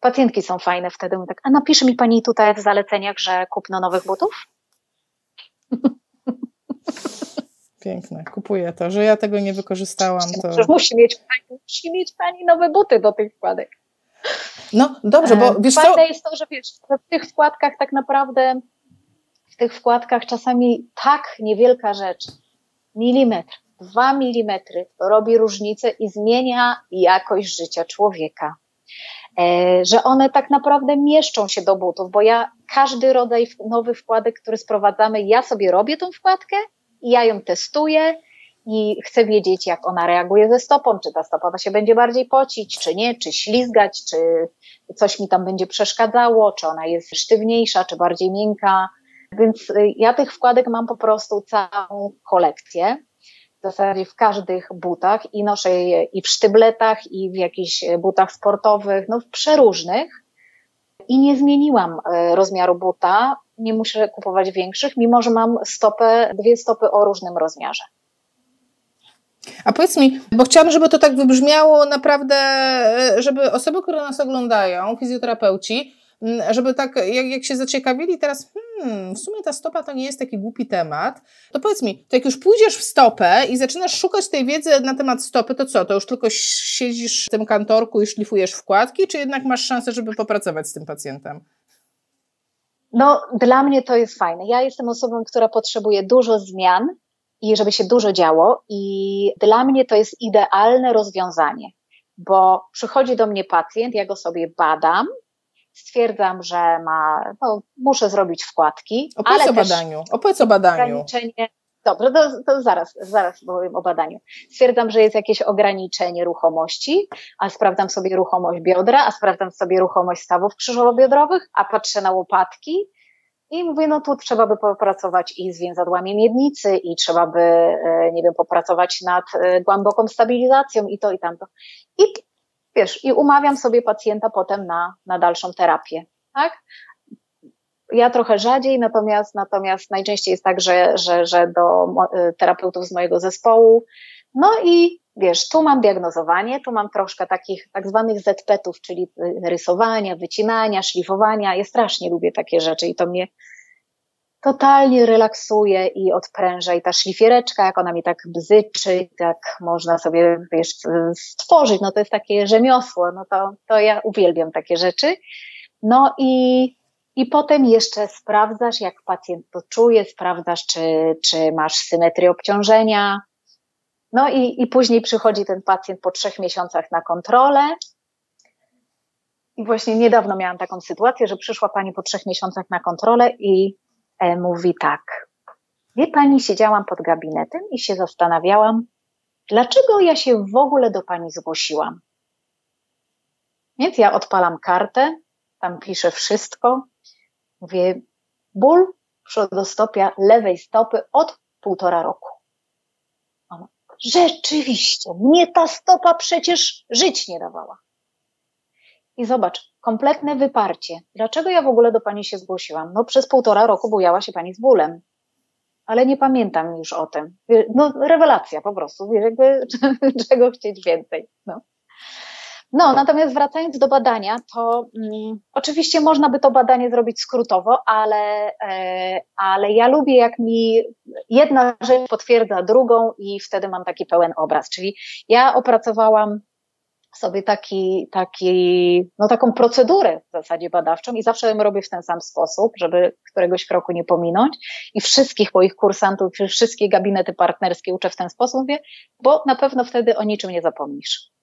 Pacjentki są fajne wtedy. Mówię tak, a napisze mi pani tutaj w zaleceniach, że kupno nowych butów? Piękne, kupuję to, że ja tego nie wykorzystałam. To... Musi mieć, musi mieć Pani nowe buty do tych wkładek. No dobrze, bo wiesz Fajne co... jest to, że wiesz, w tych wkładkach tak naprawdę, w tych wkładkach czasami tak niewielka rzecz, milimetr, dwa milimetry robi różnicę i zmienia jakość życia człowieka. E, że one tak naprawdę mieszczą się do butów, bo ja każdy rodzaj nowy wkładek, który sprowadzamy, ja sobie robię tą wkładkę i ja ją testuję i chcę wiedzieć, jak ona reaguje ze stopą, czy ta stopa się będzie bardziej pocić, czy nie, czy ślizgać, czy coś mi tam będzie przeszkadzało, czy ona jest sztywniejsza, czy bardziej miękka. Więc y, ja tych wkładek mam po prostu całą kolekcję. W zasadzie w każdych butach i noszę je i w sztybletach, i w jakichś butach sportowych, no w przeróżnych. I nie zmieniłam y, rozmiaru buta, nie muszę kupować większych, mimo że mam stopę, dwie stopy o różnym rozmiarze. A powiedz mi, bo chciałam, żeby to tak wybrzmiało naprawdę, żeby osoby, które nas oglądają, fizjoterapeuci, żeby tak, jak, jak się zaciekawili teraz, hmm, w sumie ta stopa to nie jest taki głupi temat, to powiedz mi, to jak już pójdziesz w stopę i zaczynasz szukać tej wiedzy na temat stopy, to co, to już tylko siedzisz w tym kantorku i szlifujesz wkładki, czy jednak masz szansę, żeby popracować z tym pacjentem? No, dla mnie to jest fajne. Ja jestem osobą, która potrzebuje dużo zmian i żeby się dużo działo, i dla mnie to jest idealne rozwiązanie, bo przychodzi do mnie pacjent, ja go sobie badam, stwierdzam, że ma, no, muszę zrobić wkładki. Opowiedz ale o badaniu. Opowiedz o badaniu. Dobrze, to, to zaraz, zaraz powiem o badaniu. Stwierdzam, że jest jakieś ograniczenie ruchomości, a sprawdzam sobie ruchomość biodra, a sprawdzam sobie ruchomość stawów krzyżowo-biodrowych, a patrzę na łopatki i mówię, no tu trzeba by popracować i z więzadłami miednicy, i trzeba by, e, nie wiem, popracować nad e, głęboką stabilizacją i to i tamto. I wiesz, i umawiam sobie pacjenta potem na, na dalszą terapię, tak? Ja trochę rzadziej, natomiast, natomiast najczęściej jest tak, że, że, że do y, terapeutów z mojego zespołu. No i wiesz, tu mam diagnozowanie, tu mam troszkę takich tak zwanych ZP-ów, czyli rysowania, wycinania, szlifowania. Ja strasznie lubię takie rzeczy i to mnie totalnie relaksuje i odpręża. I ta szlifiereczka, jak ona mi tak bzyczy, tak można sobie, wiesz, stworzyć, no to jest takie rzemiosło, no to, to ja uwielbiam takie rzeczy. No i i potem jeszcze sprawdzasz, jak pacjent to czuje, sprawdzasz, czy, czy masz symetrię obciążenia. No i, i później przychodzi ten pacjent po trzech miesiącach na kontrolę. I właśnie niedawno miałam taką sytuację, że przyszła pani po trzech miesiącach na kontrolę i e, mówi tak. Wie pani, siedziałam pod gabinetem i się zastanawiałam, dlaczego ja się w ogóle do pani zgłosiłam. Więc ja odpalam kartę, tam piszę wszystko, Mówię, ból przodostopia lewej stopy od półtora roku. Ona, rzeczywiście, mnie ta stopa przecież żyć nie dawała. I zobacz, kompletne wyparcie. Dlaczego ja w ogóle do pani się zgłosiłam? No przez półtora roku bujała się pani z bólem. Ale nie pamiętam już o tym. No rewelacja po prostu, jakby czego chcieć więcej. No. No, natomiast wracając do badania, to mm, oczywiście można by to badanie zrobić skrótowo, ale, e, ale ja lubię, jak mi jedna rzecz potwierdza drugą i wtedy mam taki pełen obraz. Czyli ja opracowałam sobie taki, taki, no taką procedurę w zasadzie badawczą i zawsze ją robię w ten sam sposób, żeby któregoś kroku nie pominąć i wszystkich moich kursantów, wszystkie gabinety partnerskie uczę w ten sposób, mówię, bo na pewno wtedy o niczym nie zapomnisz.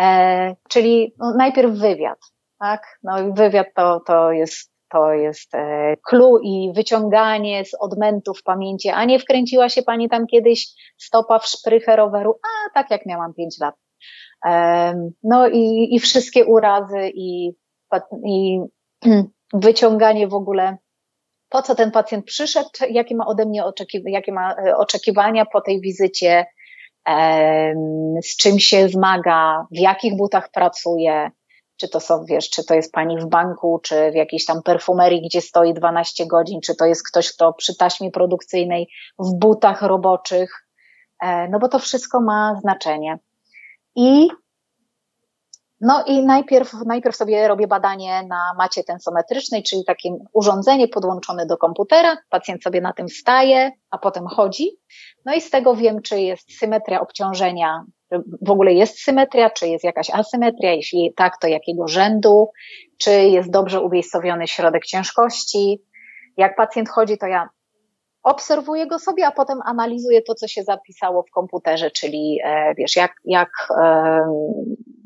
E, czyli najpierw wywiad, tak? No wywiad to, to jest to jest e, clue i wyciąganie z odmentów pamięci, a nie wkręciła się pani tam kiedyś stopa w szprychę roweru, a tak jak miałam pięć lat. No i, i wszystkie urazy i, i wyciąganie w ogóle, po co ten pacjent przyszedł, jakie ma ode mnie oczekiw jakie ma e, oczekiwania po tej wizycie, z czym się zmaga, w jakich butach pracuje, czy to są, wiesz, czy to jest pani w banku, czy w jakiejś tam perfumerii, gdzie stoi 12 godzin, czy to jest ktoś, kto przy taśmie produkcyjnej w butach roboczych, e, no bo to wszystko ma znaczenie. I no i najpierw, najpierw sobie robię badanie na macie tensometrycznej, czyli takie urządzenie podłączone do komputera. Pacjent sobie na tym staje, a potem chodzi. No i z tego wiem, czy jest symetria obciążenia, w ogóle jest symetria, czy jest jakaś asymetria. Jeśli tak, to jakiego rzędu, czy jest dobrze umiejscowiony środek ciężkości. Jak pacjent chodzi, to ja obserwuję go sobie, a potem analizuję to, co się zapisało w komputerze, czyli e, wiesz, jak, jak,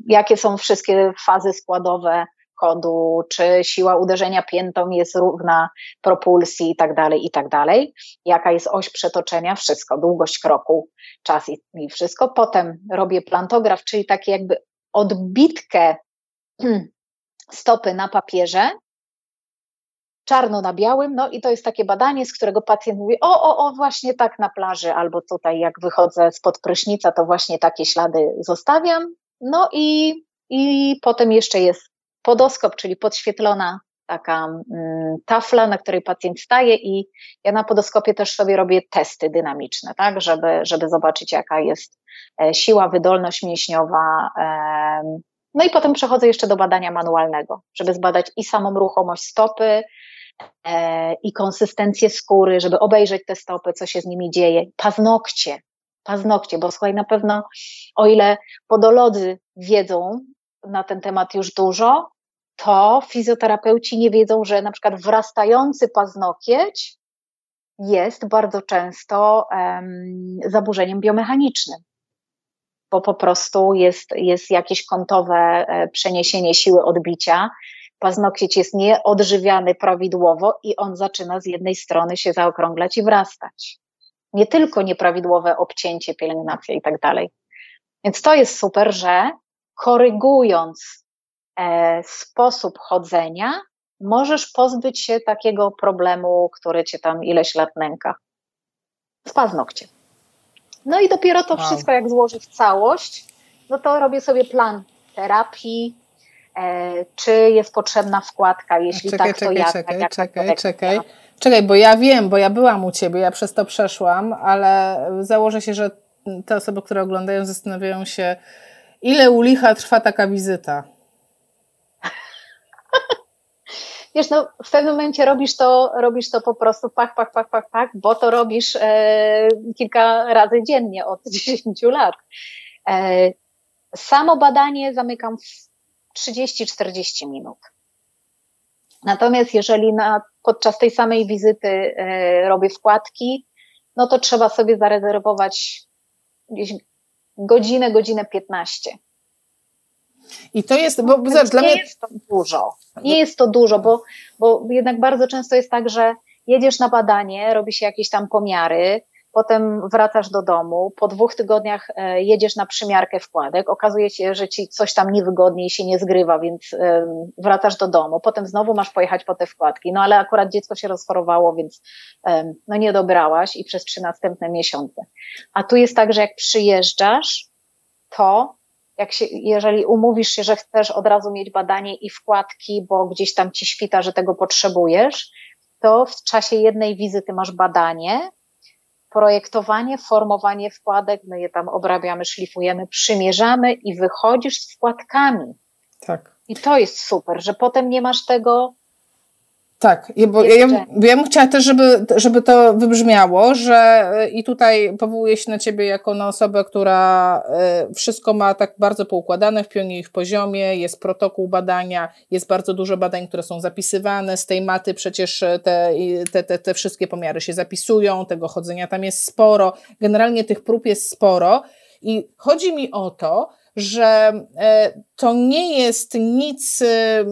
jakie są wszystkie fazy składowe kodu, czy siła uderzenia piętą jest równa propulsji i tak dalej, i tak dalej. Jaka jest oś przetoczenia, wszystko, długość kroku, czas i, i wszystko. Potem robię plantograf, czyli takie jakby odbitkę stopy na papierze, czarno na białym, no i to jest takie badanie, z którego pacjent mówi, o, o, o, właśnie tak na plaży, albo tutaj jak wychodzę spod prysznica, to właśnie takie ślady zostawiam. No i, i potem jeszcze jest podoskop, czyli podświetlona taka mm, tafla, na której pacjent staje i ja na podoskopie też sobie robię testy dynamiczne, tak, żeby, żeby zobaczyć jaka jest e, siła, wydolność mięśniowa, no i potem przechodzę jeszcze do badania manualnego, żeby zbadać i samą ruchomość stopy, e, i konsystencję skóry, żeby obejrzeć te stopy, co się z nimi dzieje, paznokcie, paznokcie, bo słuchaj, na pewno o ile podolodzy wiedzą na ten temat już dużo, to fizjoterapeuci nie wiedzą, że na przykład wrastający paznokieć jest bardzo często um, zaburzeniem biomechanicznym, bo po prostu jest, jest jakieś kątowe e, przeniesienie siły odbicia. Paznokieć jest nieodżywiany prawidłowo i on zaczyna z jednej strony się zaokrąglać i wrastać. Nie tylko nieprawidłowe obcięcie, pielęgnacja i tak dalej. Więc to jest super, że korygując e, sposób chodzenia, możesz pozbyć się takiego problemu, który cię tam ileś lat nęka. Z paznokciem. No i dopiero to wow. wszystko, jak złożę w całość, no to robię sobie plan terapii, czy jest potrzebna wkładka, jeśli czekaj, tak, to czekaj, jak. Czekaj, jak czekaj, czekaj. Czekaj, bo ja wiem, bo ja byłam u Ciebie, ja przez to przeszłam, ale założę się, że te osoby, które oglądają, zastanawiają się, ile u licha trwa taka wizyta. Wiesz, no w pewnym momencie robisz to, robisz to po prostu pach, pach, pach, pach, pach, bo to robisz e, kilka razy dziennie od 10 lat. E, samo badanie zamykam w 30-40 minut. Natomiast jeżeli na, podczas tej samej wizyty e, robię wkładki, no to trzeba sobie zarezerwować gdzieś godzinę, godzinę 15. I to jest, bo no, zobacz, dla mnie... jest to dużo. Nie jest to dużo, bo, bo jednak bardzo często jest tak, że jedziesz na badanie, robi się jakieś tam pomiary, potem wracasz do domu, po dwóch tygodniach e, jedziesz na przymiarkę wkładek, okazuje się, że ci coś tam niewygodniej się nie zgrywa, więc wracasz do domu, potem znowu masz pojechać po te wkładki, no ale akurat dziecko się rozchorowało, więc no nie dobrałaś i przez trzy następne miesiące. A tu jest tak, że jak przyjeżdżasz, to jak się, jeżeli umówisz się, że chcesz od razu mieć badanie i wkładki, bo gdzieś tam ci świta, że tego potrzebujesz, to w czasie jednej wizyty masz badanie, projektowanie, formowanie wkładek, my je tam obrabiamy, szlifujemy, przymierzamy i wychodzisz z wkładkami. Tak. I to jest super, że potem nie masz tego tak, bo ja, ja, ja bym chciała też, żeby, żeby to wybrzmiało, że i tutaj powołuję się na Ciebie jako na osobę, która e, wszystko ma tak bardzo poukładane w pionie i w poziomie, jest protokół badania, jest bardzo dużo badań, które są zapisywane, z tej maty przecież te, te, te, te wszystkie pomiary się zapisują, tego chodzenia tam jest sporo, generalnie tych prób jest sporo i chodzi mi o to, że e, to nie jest nic, e,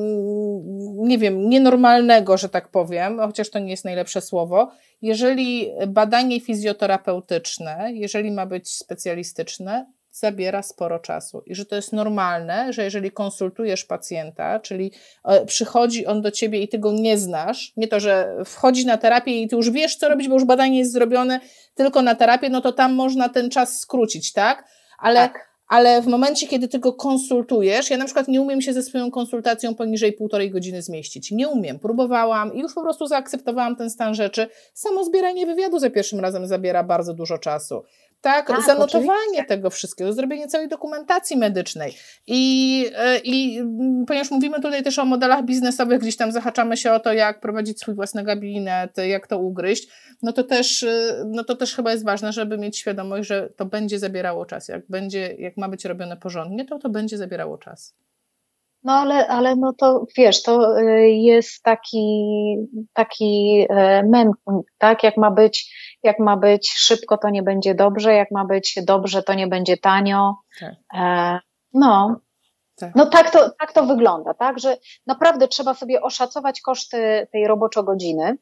nie wiem, nienormalnego, że tak powiem, chociaż to nie jest najlepsze słowo, jeżeli badanie fizjoterapeutyczne, jeżeli ma być specjalistyczne, zabiera sporo czasu i że to jest normalne, że jeżeli konsultujesz pacjenta, czyli e, przychodzi on do ciebie i ty go nie znasz, nie to, że wchodzi na terapię i ty już wiesz, co robić, bo już badanie jest zrobione tylko na terapię, no to tam można ten czas skrócić, tak? Ale tak ale w momencie, kiedy ty go konsultujesz, ja na przykład nie umiem się ze swoją konsultacją poniżej półtorej godziny zmieścić. Nie umiem. Próbowałam i już po prostu zaakceptowałam ten stan rzeczy. Samo zbieranie wywiadu za pierwszym razem zabiera bardzo dużo czasu tak, tak zanotowanie oczywiście. tego wszystkiego, zrobienie całej dokumentacji medycznej. I, e, I ponieważ mówimy tutaj też o modelach biznesowych, gdzieś tam zahaczamy się o to, jak prowadzić swój własny gabinet, jak to ugryźć, no to też, e, no to też chyba jest ważne, żeby mieć świadomość, że to będzie zabierało czas. Jak, będzie, jak ma być robione porządnie, to to będzie zabierało czas. No ale, ale no to wiesz, to e, jest taki, taki mętnik, tak? Jak ma być jak ma być szybko, to nie będzie dobrze, jak ma być dobrze, to nie będzie tanio. Tak. E, no. Tak. No tak to, tak to wygląda, tak, że naprawdę trzeba sobie oszacować koszty tej roboczo godziny,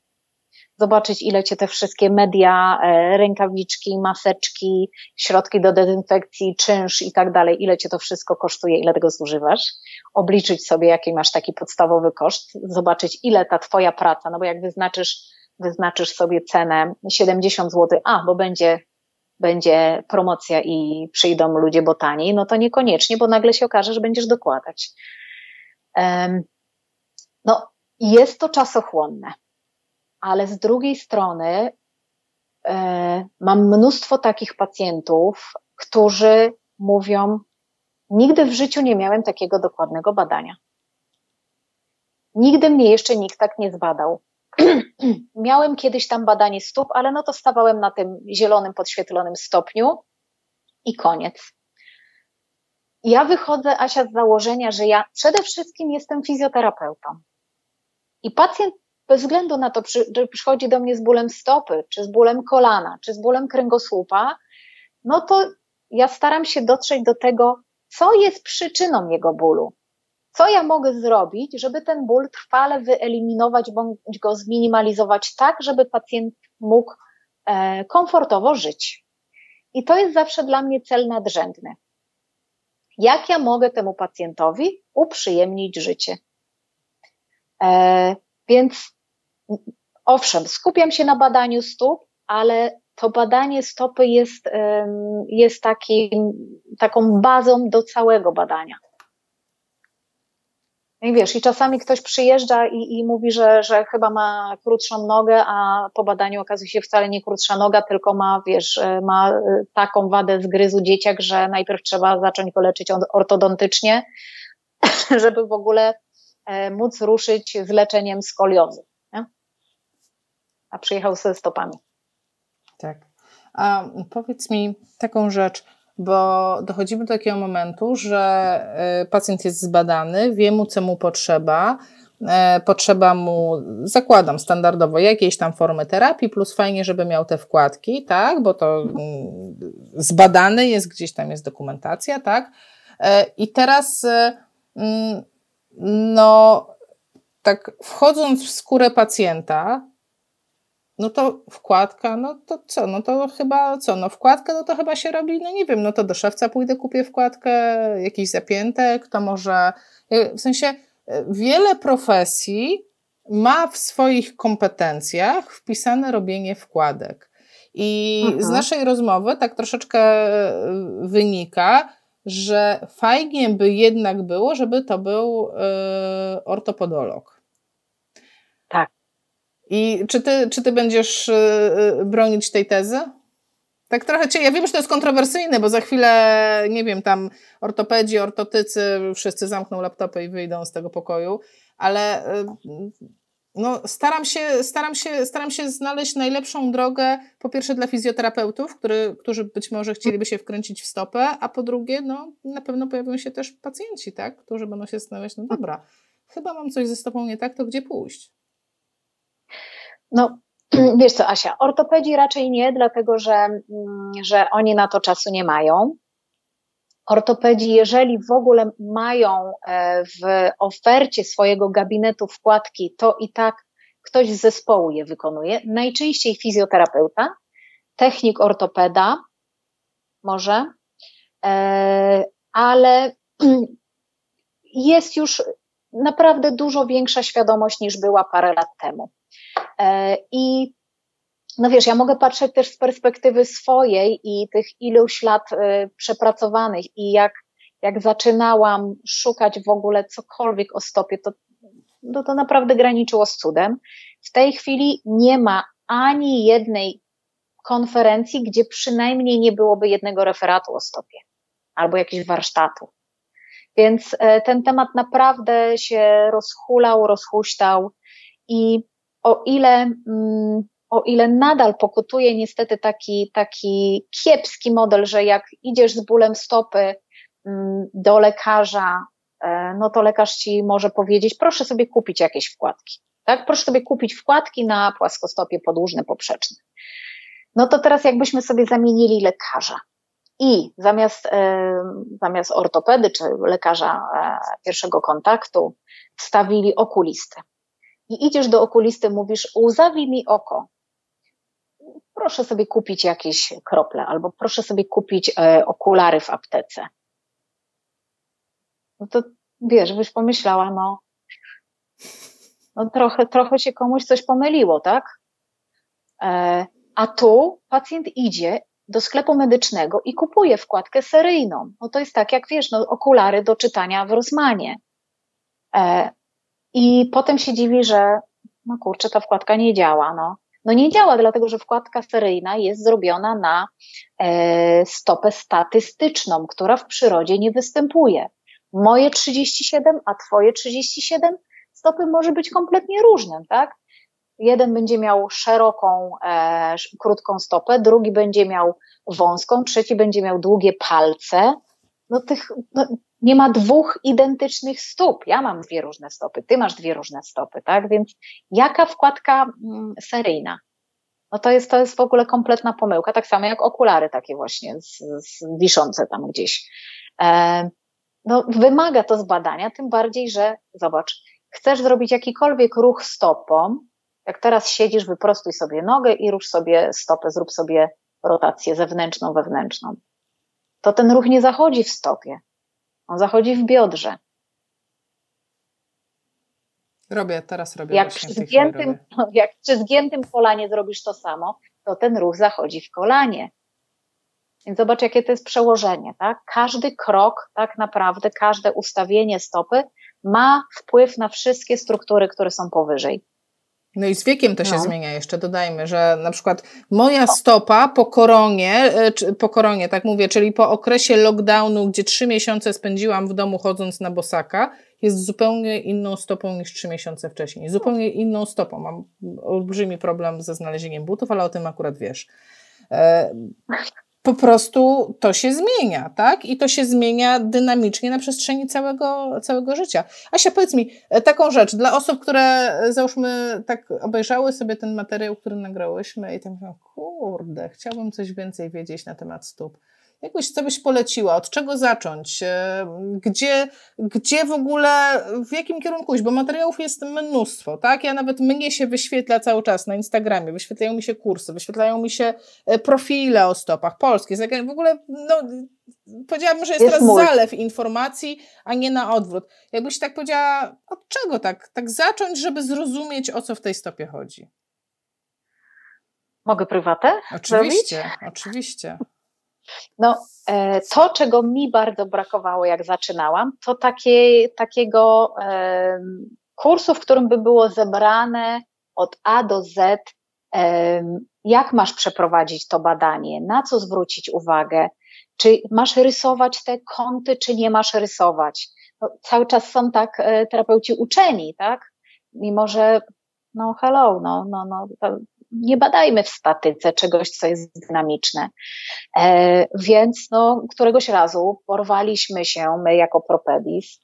zobaczyć ile cię te wszystkie media, e, rękawiczki, maseczki, środki do dezynfekcji, czynsz i tak dalej, ile cię to wszystko kosztuje, ile tego zużywasz, obliczyć sobie jaki masz taki podstawowy koszt, zobaczyć ile ta twoja praca, no bo jak wyznaczysz wyznaczysz sobie cenę 70 zł, a bo będzie, będzie promocja i przyjdą ludzie bo taniej, no to niekoniecznie, bo nagle się okaże, że będziesz dokładać. No, jest to czasochłonne, ale z drugiej strony e, mam mnóstwo takich pacjentów, którzy mówią, nigdy w życiu nie miałem takiego dokładnego badania. Nigdy mnie jeszcze nikt tak nie zbadał. Miałem kiedyś tam badanie stóp, ale no to stawałem na tym zielonym, podświetlonym stopniu i koniec. Ja wychodzę, Asia, z założenia, że ja przede wszystkim jestem fizjoterapeutą. I pacjent bez względu na to, że przychodzi do mnie z bólem stopy, czy z bólem kolana, czy z bólem kręgosłupa, no to ja staram się dotrzeć do tego, co jest przyczyną jego bólu co ja mogę zrobić, żeby ten ból trwale wyeliminować bądź go zminimalizować tak, żeby pacjent mógł e, komfortowo żyć. I to jest zawsze dla mnie cel nadrzędny. Jak ja mogę temu pacjentowi uprzyjemnić życie? E, więc owszem, skupiam się na badaniu stóp, ale to badanie stopy jest, jest takim, taką bazą do całego badania. No I wiesz, i czasami ktoś przyjeżdża i, i mówi, że, że chyba ma krótszą nogę, a po badaniu okazuje się wcale nie krótsza noga, tylko ma, wiesz, e, ma e, taką wadę zgryzu dzieciak, że najpierw trzeba zacząć go leczyć ortodontycznie, żeby w ogóle móc ruszyć z leczeniem skoliozy. Nie? A przyjechał ze stopami. Tak. A powiedz mi taką rzecz bo dochodzimy do takiego momentu, że y, pacjent jest zbadany, wie mu, co mu potrzeba, e, potrzeba mu, zakładam standardowo, jakiejś tam formy terapii, plus fajnie, żeby miał te wkładki, tak, bo to mm, zbadany jest, gdzieś tam jest dokumentacja, tak. E, I teraz, mm, no, tak wchodząc w skórę pacjenta, no to wkładka, no to co, no to chyba co, no wkładkę, no to chyba się robi, no nie wiem, no to do szewca pójdę, kupię wkładkę, jakiś zapiętek, to może, w sensie e, wiele profesji ma w swoich kompetencjach wpisane robienie wkładek. I mhm. z naszej rozmowy tak troszeczkę e, wynika, że fajnie by jednak było, żeby to był yy, ortopodolog. Tak. I czy ty, czy ty będziesz yy, bronić tej tezy? Tak trochę cię, ja wiem, że to jest kontrowersyjne, bo za chwilę, nie wiem, tam ortopedzi, ortotycy, wszyscy zamkną laptopy i wyjdą z tego pokoju, ale no, staram, się, staram, się, staram się znaleźć najlepszą drogę, po pierwsze dla fizjoterapeutów, który, którzy być może chcieliby się wkręcić w stopę, a po drugie, no, na pewno pojawią się też pacjenci, tak, którzy będą się zastanawiać, no dobra, chyba mam coś ze stopą nie tak, to gdzie pójść? No, wiesz co, Asia, ortopedzi raczej nie, dlatego że, mm, że oni na to czasu nie mają. Ortopedzi, jeżeli w ogóle mają e, w ofercie swojego gabinetu wkładki, to i tak ktoś z zespołu je wykonuje. Najczęściej fizjoterapeuta, technik ortopeda, może, e, ale jest już naprawdę dużo większa świadomość niż była parę lat temu. E, I no wiesz, ja mogę patrzeć też z perspektywy swojej i tych iluś lat y, przepracowanych i jak, jak zaczynałam szukać w ogóle cokolwiek o stopie, to, no to naprawdę graniczyło z cudem. W tej chwili nie ma ani jednej konferencji, gdzie przynajmniej nie byłoby jednego referatu o stopie albo jakichś warsztatów. Więc e, ten temat naprawdę się rozhulał, rozhuśtał i o ile mm, o ile nadal pokutuje niestety taki, taki kiepski model, że jak idziesz z bólem stopy mm, do lekarza, e, no to lekarz ci może powiedzieć, proszę sobie kupić jakieś wkładki. Tak? Proszę sobie kupić wkładki na płaskostopie podłużne, poprzeczne. No to teraz jakbyśmy sobie zamienili lekarza i zamiast, e, zamiast ortopedy czy lekarza e, pierwszego kontaktu wstawili okulistę. I idziesz do okulisty, mówisz, łzawi mi oko proszę sobie kupić jakieś krople albo proszę sobie kupić e, okulary w aptece. No to wiesz, byś pomyślała, no, no trochę, trochę się komuś coś pomyliło, tak? E, a tu pacjent idzie do sklepu medycznego i kupuje wkładkę seryjną. No to jest tak, jak wiesz, no, okulary do czytania w Rosmanie. E, I potem się dziwi, że no kurczę, ta wkładka nie działa, no. No nie działa, dlatego że wkładka seryjna jest zrobiona na e, stopę statystyczną, która w przyrodzie nie występuje. Moje 37, a twoje 37 stopy może być kompletnie różnym, tak? Jeden będzie miał szeroką, e, krótką stopę, drugi będzie miał wąską, trzeci będzie miał długie palce. No tych, no, nie ma dwóch identycznych stóp. Ja mam dwie różne stopy, ty masz dwie różne stopy, tak? Więc jaka wkładka mm, seryjna? No to jest, to jest w ogóle kompletna pomyłka, tak samo jak okulary takie właśnie z, z wiszące tam gdzieś. E, no, wymaga to zbadania, tym bardziej, że zobacz, chcesz zrobić jakikolwiek ruch stopą, jak teraz siedzisz, wyprostuj sobie nogę i rusz sobie stopę, zrób sobie rotację zewnętrzną, wewnętrzną. To ten ruch nie zachodzi w stopie. On zachodzi w biodrze. Robię, teraz robię. Jak przy, zgiętym, jak przy zgiętym kolanie zrobisz to samo, to ten ruch zachodzi w kolanie. Więc zobacz, jakie to jest przełożenie, tak? Każdy krok, tak naprawdę, każde ustawienie stopy ma wpływ na wszystkie struktury, które są powyżej. No i z wiekiem to się no. zmienia jeszcze, dodajmy, że na przykład moja stopa po koronie, e, po koronie, tak mówię, czyli po okresie lockdownu, gdzie trzy miesiące spędziłam w domu chodząc na bosaka, jest zupełnie inną stopą niż trzy miesiące wcześniej. Zupełnie inną stopą. Mam olbrzymi problem ze znalezieniem butów, ale o tym akurat wiesz. Po prostu to się zmienia, tak? I to się zmienia dynamicznie na przestrzeni całego, całego życia. Asia, powiedz mi e, taką rzecz, dla osób, które e, załóżmy tak obejrzały sobie ten materiał, który nagrałyśmy i tam mówią, kurde, chciałbym coś więcej wiedzieć na temat stóp. Jakbyś, co byś poleciła? Od czego zacząć? E, gdzie, gdzie w ogóle, w jakim kierunku iść? Bo materiałów jest mnóstwo, tak? Ja nawet mnie się wyświetla cały czas na Instagramie, wyświetlają mi się kursy, wyświetlają mi się e, profile o stopach polskie. W ogóle, no, powiedziałabym, że jest, jest teraz mój. zalew informacji, a nie na odwrót. Jakbyś tak powiedziała, od czego tak, tak zacząć, żeby zrozumieć, o co w tej stopie chodzi? Mogę prywatę? Oczywiście, zrobić? oczywiście. No, e, to, czego mi bardzo brakowało, jak zaczynałam, to takie, takiego kursu, w którym by było zebrane od A do Z, jak masz przeprowadzić to badanie, na co zwrócić uwagę, czy masz rysować te kąty, czy nie masz rysować. No, cały czas są tak e, terapeuci uczeni, tak? Mimo, że no hello, no, no, no, nie badajmy w statyce czegoś, co jest dynamiczne. E, więc no, któregoś razu porwaliśmy się, my jako Propedis,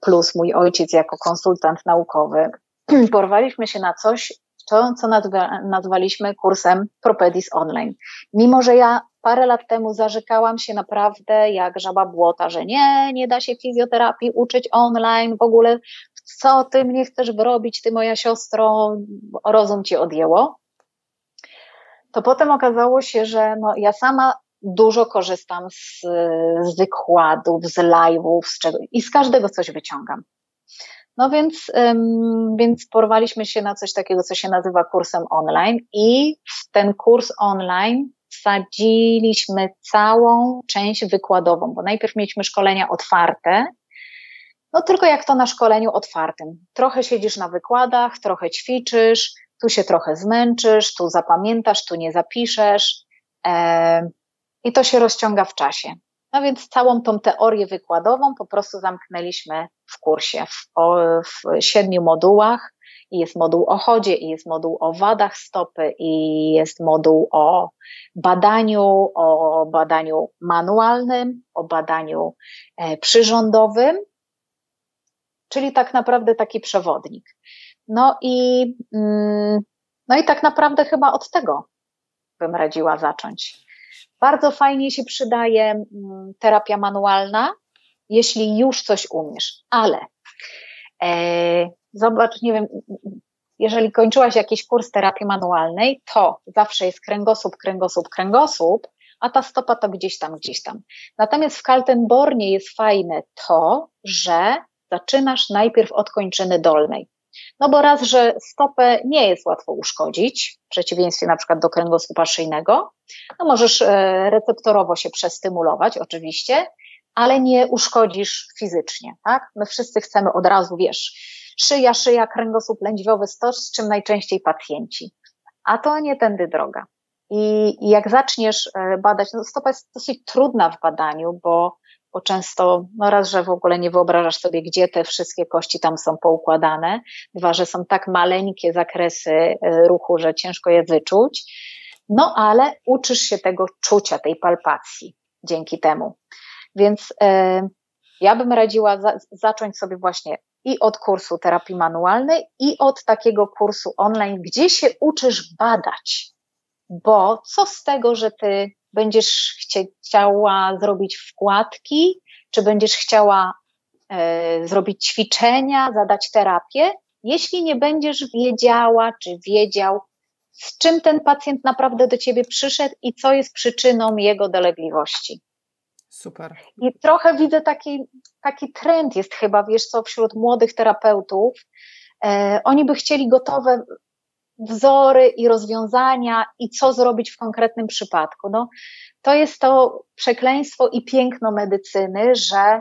plus mój ojciec jako konsultant naukowy, porwaliśmy się na coś, to, co nazwaliśmy kursem Propedis Online. Mimo, że ja parę lat temu zarzekałam się naprawdę jak żaba błota, że nie, nie da się fizjoterapii uczyć online, w ogóle co ty mnie chcesz wyrobić, ty moja siostro, rozum ci odjęło. To potem okazało się, że no, ja sama dużo korzystam z, z wykładów, z live'ów, z czego, i z każdego coś wyciągam. No więc, um, więc porwaliśmy się na coś takiego, co się nazywa kursem online i w ten kurs online wsadziliśmy całą część wykładową, bo najpierw mieliśmy szkolenia otwarte, no tylko jak to na szkoleniu otwartym. Trochę siedzisz na wykładach, trochę ćwiczysz, tu się trochę zmęczysz, tu zapamiętasz, tu nie zapiszesz e, i to się rozciąga w czasie. No więc całą tą teorię wykładową po prostu zamknęliśmy w kursie, w, w siedmiu modułach. I jest moduł o chodzie, i jest moduł o wadach stopy, i jest moduł o badaniu, o badaniu manualnym, o badaniu e, przyrządowym, czyli tak naprawdę taki przewodnik. No i, mm, no i tak naprawdę chyba od tego bym radziła zacząć. Bardzo fajnie się przydaje mm, terapia manualna, jeśli już coś umiesz, ale e, zobacz, nie wiem, jeżeli kończyłaś jakiś kurs terapii manualnej, to zawsze jest kręgosłup, kręgosłup, kręgosłup, a ta stopa to gdzieś tam, gdzieś tam. Natomiast w Kaltenbornie jest fajne to, że zaczynasz najpierw od kończyny dolnej. No bo raz, że stopę nie jest łatwo uszkodzić, w przeciwieństwie na przykład do kręgosłupa szyjnego, no możesz e, receptorowo się przestymulować oczywiście, ale nie uszkodzisz fizycznie, tak? My wszyscy chcemy od razu, wiesz, szyja, szyja, kręgosłup lędźwiowy, stos, z czym najczęściej pacjenci. A to nie tędy droga. I, i jak zaczniesz e, badać, no stopa jest dosyć trudna w badaniu, bo bo często, no raz, że w ogóle nie wyobrażasz sobie, gdzie te wszystkie kości tam są poukładane, dwa, że są tak maleńkie zakresy e, ruchu, że ciężko je wyczuć, no ale uczysz się tego czucia, tej palpacji dzięki temu. Więc e, ja bym radziła za, zacząć sobie właśnie i od kursu terapii manualnej, i od takiego kursu online, gdzie się uczysz badać. Bo co z tego, że ty będziesz chciała zrobić wkładki, czy będziesz chciała e, zrobić ćwiczenia, zadać terapię, jeśli nie będziesz wiedziała, czy wiedział, z czym ten pacjent naprawdę do ciebie przyszedł i co jest przyczyną jego dolegliwości. Super. I trochę widzę taki, taki trend jest chyba, wiesz co, wśród młodych terapeutów. E, oni by chcieli gotowe wzory i rozwiązania i co zrobić w konkretnym przypadku. No, to jest to przekleństwo i piękno medycyny, że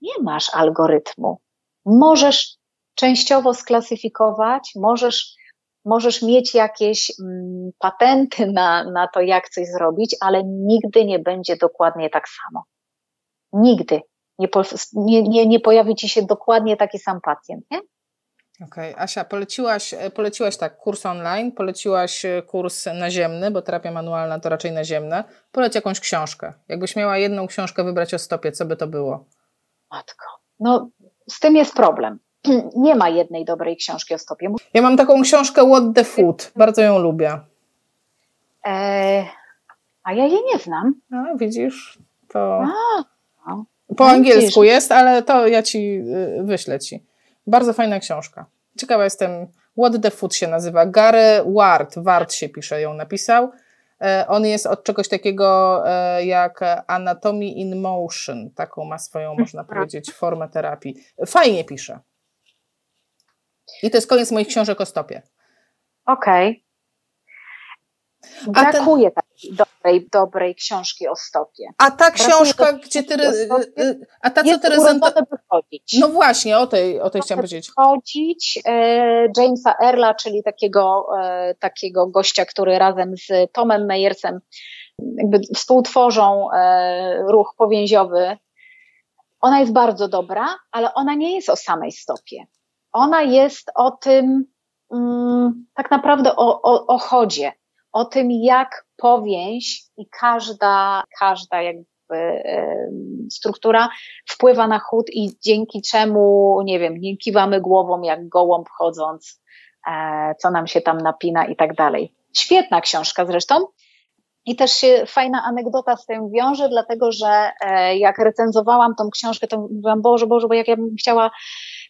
nie masz algorytmu. Możesz częściowo sklasyfikować, możesz, możesz mieć jakieś mm, patenty na, na to, jak coś zrobić, ale nigdy nie będzie dokładnie tak samo. Nigdy. Nie, nie, nie, nie pojawi ci się dokładnie taki sam pacjent, nie? Okej, okay. Asia, poleciłaś, poleciłaś tak, kurs online, poleciłaś e, kurs naziemny, bo terapia manualna to raczej naziemne. Poleć jakąś książkę. Jakbyś miała jedną książkę wybrać o stopie, co by to było? Matko, no z tym jest problem. Nie ma jednej dobrej książki o stopie. Ja mam taką książkę What the Food, bardzo ją lubię. E, a ja jej nie znam. A, widzisz, to... A, no. Po angielsku jest, ale to ja ci y, wyślę ci. Bardzo fajna książka. Ciekawa jestem, What the Food się nazywa. Gary Ward, Ward się pisze, ją napisał. E, on jest od czegoś takiego e, jak Anatomy in Motion. Taką ma swoją, można mhm. powiedzieć, formę terapii. Fajnie pisze. I to jest koniec moich książek o stopie. Okej. Okay. Brakuje ten... takiej dobrej dobrej, książki o stopie. A ta książka, gdzie ty. A ta, co ty prezentujesz. No właśnie, o tej, o tej chciałam powiedzieć. Chodzić e, Jamesa Erla, czyli takiego, e, takiego gościa, który razem z Tomem Meyersem jakby współtworzą e, ruch powięziowy. Ona jest bardzo dobra, ale ona nie jest o samej stopie. Ona jest o tym, mm, tak naprawdę o, o, o chodzie, o tym, jak powięź i każda, każda jakby struktura wpływa na chód i dzięki czemu, nie wiem, nie kiwamy głową jak gołąb chodząc, e, co nam się tam napina i tak dalej. Świetna książka zresztą. I też się fajna anegdota z tym wiąże, dlatego że e, jak recenzowałam tą książkę, to mówiłam, Boże, Boże, bo jak ja bym chciała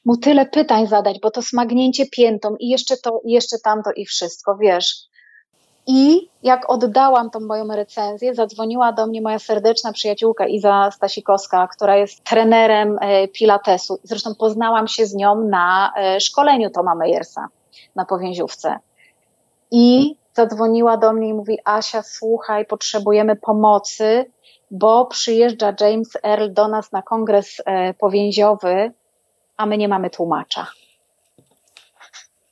mu tyle pytań zadać, bo to smagnięcie piętą i jeszcze to, i jeszcze tamto i wszystko, wiesz. I jak oddałam tą moją recenzję, zadzwoniła do mnie moja serdeczna przyjaciółka Iza Stasikowska, która jest trenerem e, Pilatesu. Zresztą poznałam się z nią na e, szkoleniu Toma Meyersa na powięziówce. I zadzwoniła do mnie i mówi: Asia, słuchaj, potrzebujemy pomocy, bo przyjeżdża James Earl do nas na kongres e, powięziowy, a my nie mamy tłumacza.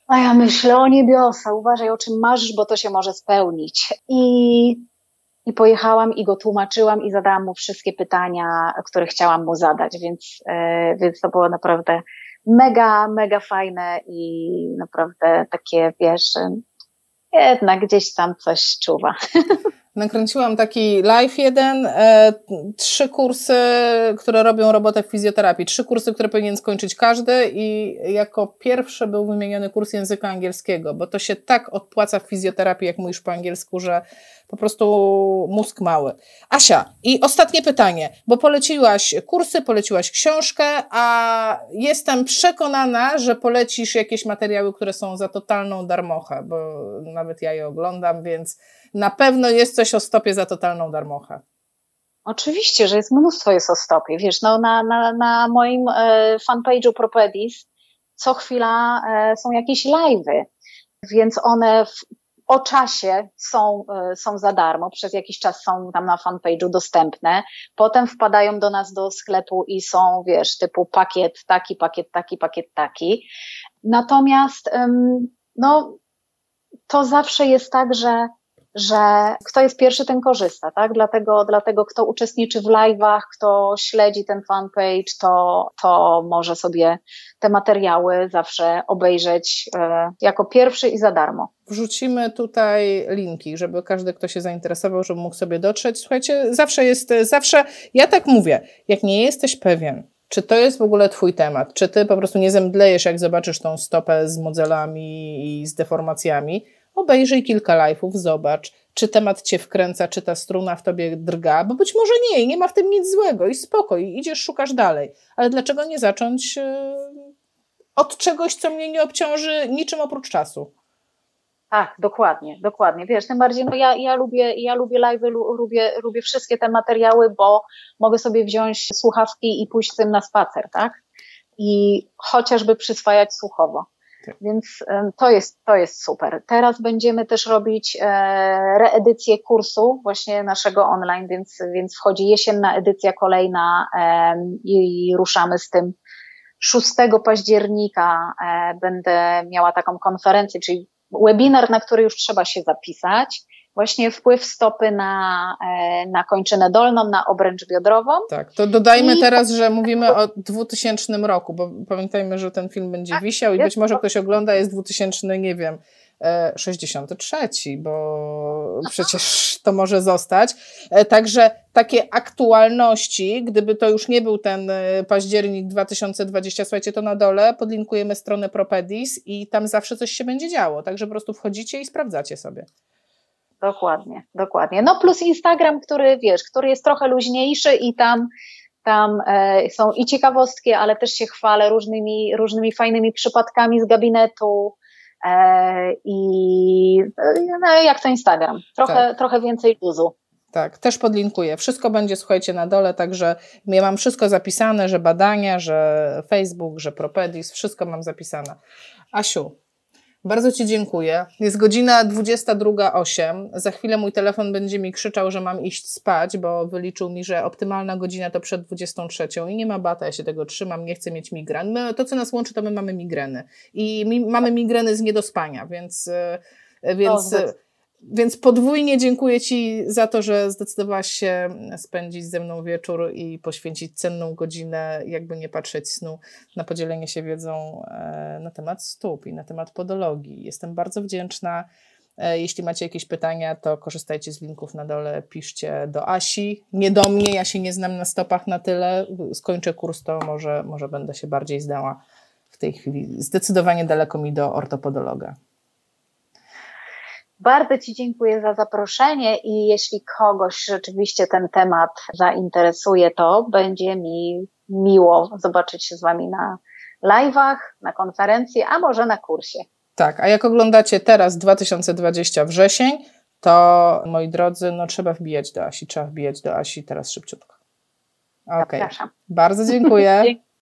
A ja myślę, o niebiosa, uważaj o czym marzysz, bo to się może spełnić. I, i pojechałam i go tłumaczyłam i zadałam mu wszystkie pytania, które chciałam mu zadać, więc, e, więc to było naprawdę mega, mega fajne i naprawdę takie, wiesz, jednak gdzieś tam coś czuwa. Nakręciłam taki live jeden, e, trzy kursy, które robią robotę w fizjoterapii. Trzy kursy, które powinien skończyć każdy i jako pierwszy był wymieniony kurs języka angielskiego, bo to się tak odpłaca w fizjoterapii, jak mówisz po angielsku, że po prostu mózg mały. Asia, i ostatnie pytanie, bo poleciłaś kursy, poleciłaś książkę, a jestem przekonana, że polecisz jakieś materiały, które są za totalną darmochę, bo nawet ja je oglądam, więc na pewno jest coś o stopie za totalną darmochę. Oczywiście, że jest mnóstwo jest o stopie. Wiesz, no, na, na, na moim e, fanpage'u Propedis co chwila e, są jakieś live'y, więc one w, o czasie są, e, są za darmo, przez jakiś czas są tam na fanpage'u dostępne, potem wpadają do nas do sklepu i są, wiesz, typu pakiet taki, pakiet taki, pakiet taki. Natomiast, no, to zawsze jest tak, że że kto jest pierwszy, ten korzysta, tak? Dlatego, dlatego kto uczestniczy w live'ach, kto śledzi ten fanpage, to, to może sobie te materiały zawsze obejrzeć e, jako pierwszy i za darmo. Wrzucimy tutaj linki, żeby każdy, kto się zainteresował, żeby mógł sobie dotrzeć. Słuchajcie, zawsze jest, zawsze, ja tak mówię, jak nie jesteś pewien, czy to jest w ogóle Twój temat? Czy Ty po prostu nie zemdlejesz, jak zobaczysz tą stopę z modelami i z deformacjami? Obejrzyj kilka live'ów, zobacz, czy temat cię wkręca, czy ta struna w tobie drga, bo być może nie nie ma w tym nic złego i spoko, i idziesz, szukasz dalej. Ale dlaczego nie zacząć e, od czegoś, co mnie nie obciąży niczym oprócz czasu? Tak, dokładnie, dokładnie. Wiesz, tym bardziej, no ja, ja lubię, ja lubię live, lubię, lubię wszystkie te materiały, bo mogę sobie wziąć słuchawki i pójść z tym na spacer, tak? I chociażby przyswajać słuchowo. Więc to jest, to jest super. Teraz będziemy też robić e, reedycję kursu właśnie naszego online, więc, więc wchodzi jesienna edycja kolejna i ruszamy z tym 6 października e, będę miała taką konferencję, czyli webinar, na który już trzeba się zapisać właśnie wpływ stopy na, e, na kończynę dolną, na obręcz biodrową. Tak, to dodajmy I... teraz, że mówimy o 2000 roku, bo pamiętajmy, że ten film będzie tak, wisiał i być może to... ktoś ogląda, jest 2000, nie wiem, 63, e, bo przecież to może zostać. E, także takie aktualności, gdyby to już nie był ten październik 2020, słuchajcie, to na dole podlinkujemy stronę Propedis i tam zawsze coś się będzie działo. Także po prostu wchodzicie i sprawdzacie sobie. Dokładnie, dokładnie. No plus Instagram, który wiesz, który jest trochę luźniejszy i tam tam e, są i ciekawostki, ale też się chwalę różnymi, różnymi fajnymi przypadkami z gabinetu. E, I no, jak to Instagram. Trochę, tak. trochę więcej luzu. Tak, też podlinkuję. Wszystko będzie, słuchajcie, na dole, także ja mam wszystko zapisane, że badania, że Facebook, że Propedis, wszystko mam zapisane. Asiu, Bardzo Ci dziękuję. Jest godzina 22.08. Za chwilę mój telefon będzie mi krzyczał, że mam iść spać, bo wyliczył mi, że optymalna godzina to przed 23 i nie ma bata, ja się tego trzymam, nie chcę mieć migren. My, to, co nas łączy, to my mamy migreny. I mi, mamy migreny z niedospania, więc, e, więc więc podwójnie dziękuję Ci za to, że zdecydowałaś się spędzić ze mną wieczór i poświęcić cenną godzinę, jakby nie patrzeć snu, na podzielenie się wiedzą e, na temat stóp i na temat podologii. Jestem bardzo wdzięczna. E, jeśli macie jakieś pytania, to korzystajcie z linków na dole, piszcie do Asi. Nie do mnie, ja się nie znam na stopach na tyle. Skończę kurs, to może, może będę się bardziej zdała w tej chwili. Zdecydowanie daleko mi do ortopodologa. Bardzo Ci dziękuję za zaproszenie i jeśli kogoś rzeczywiście ten temat zainteresuje, to będzie mi miło zobaczyć się z Wami na live'ach, na konferencji, a może na kursie. Tak, a jak oglądacie teraz 2020 wrzesień, to moi drodzy, no trzeba wbijać do Asi, trzeba wbijać do Asi teraz szybciutko. Okay. Zapraszam. Bardzo dziękuję.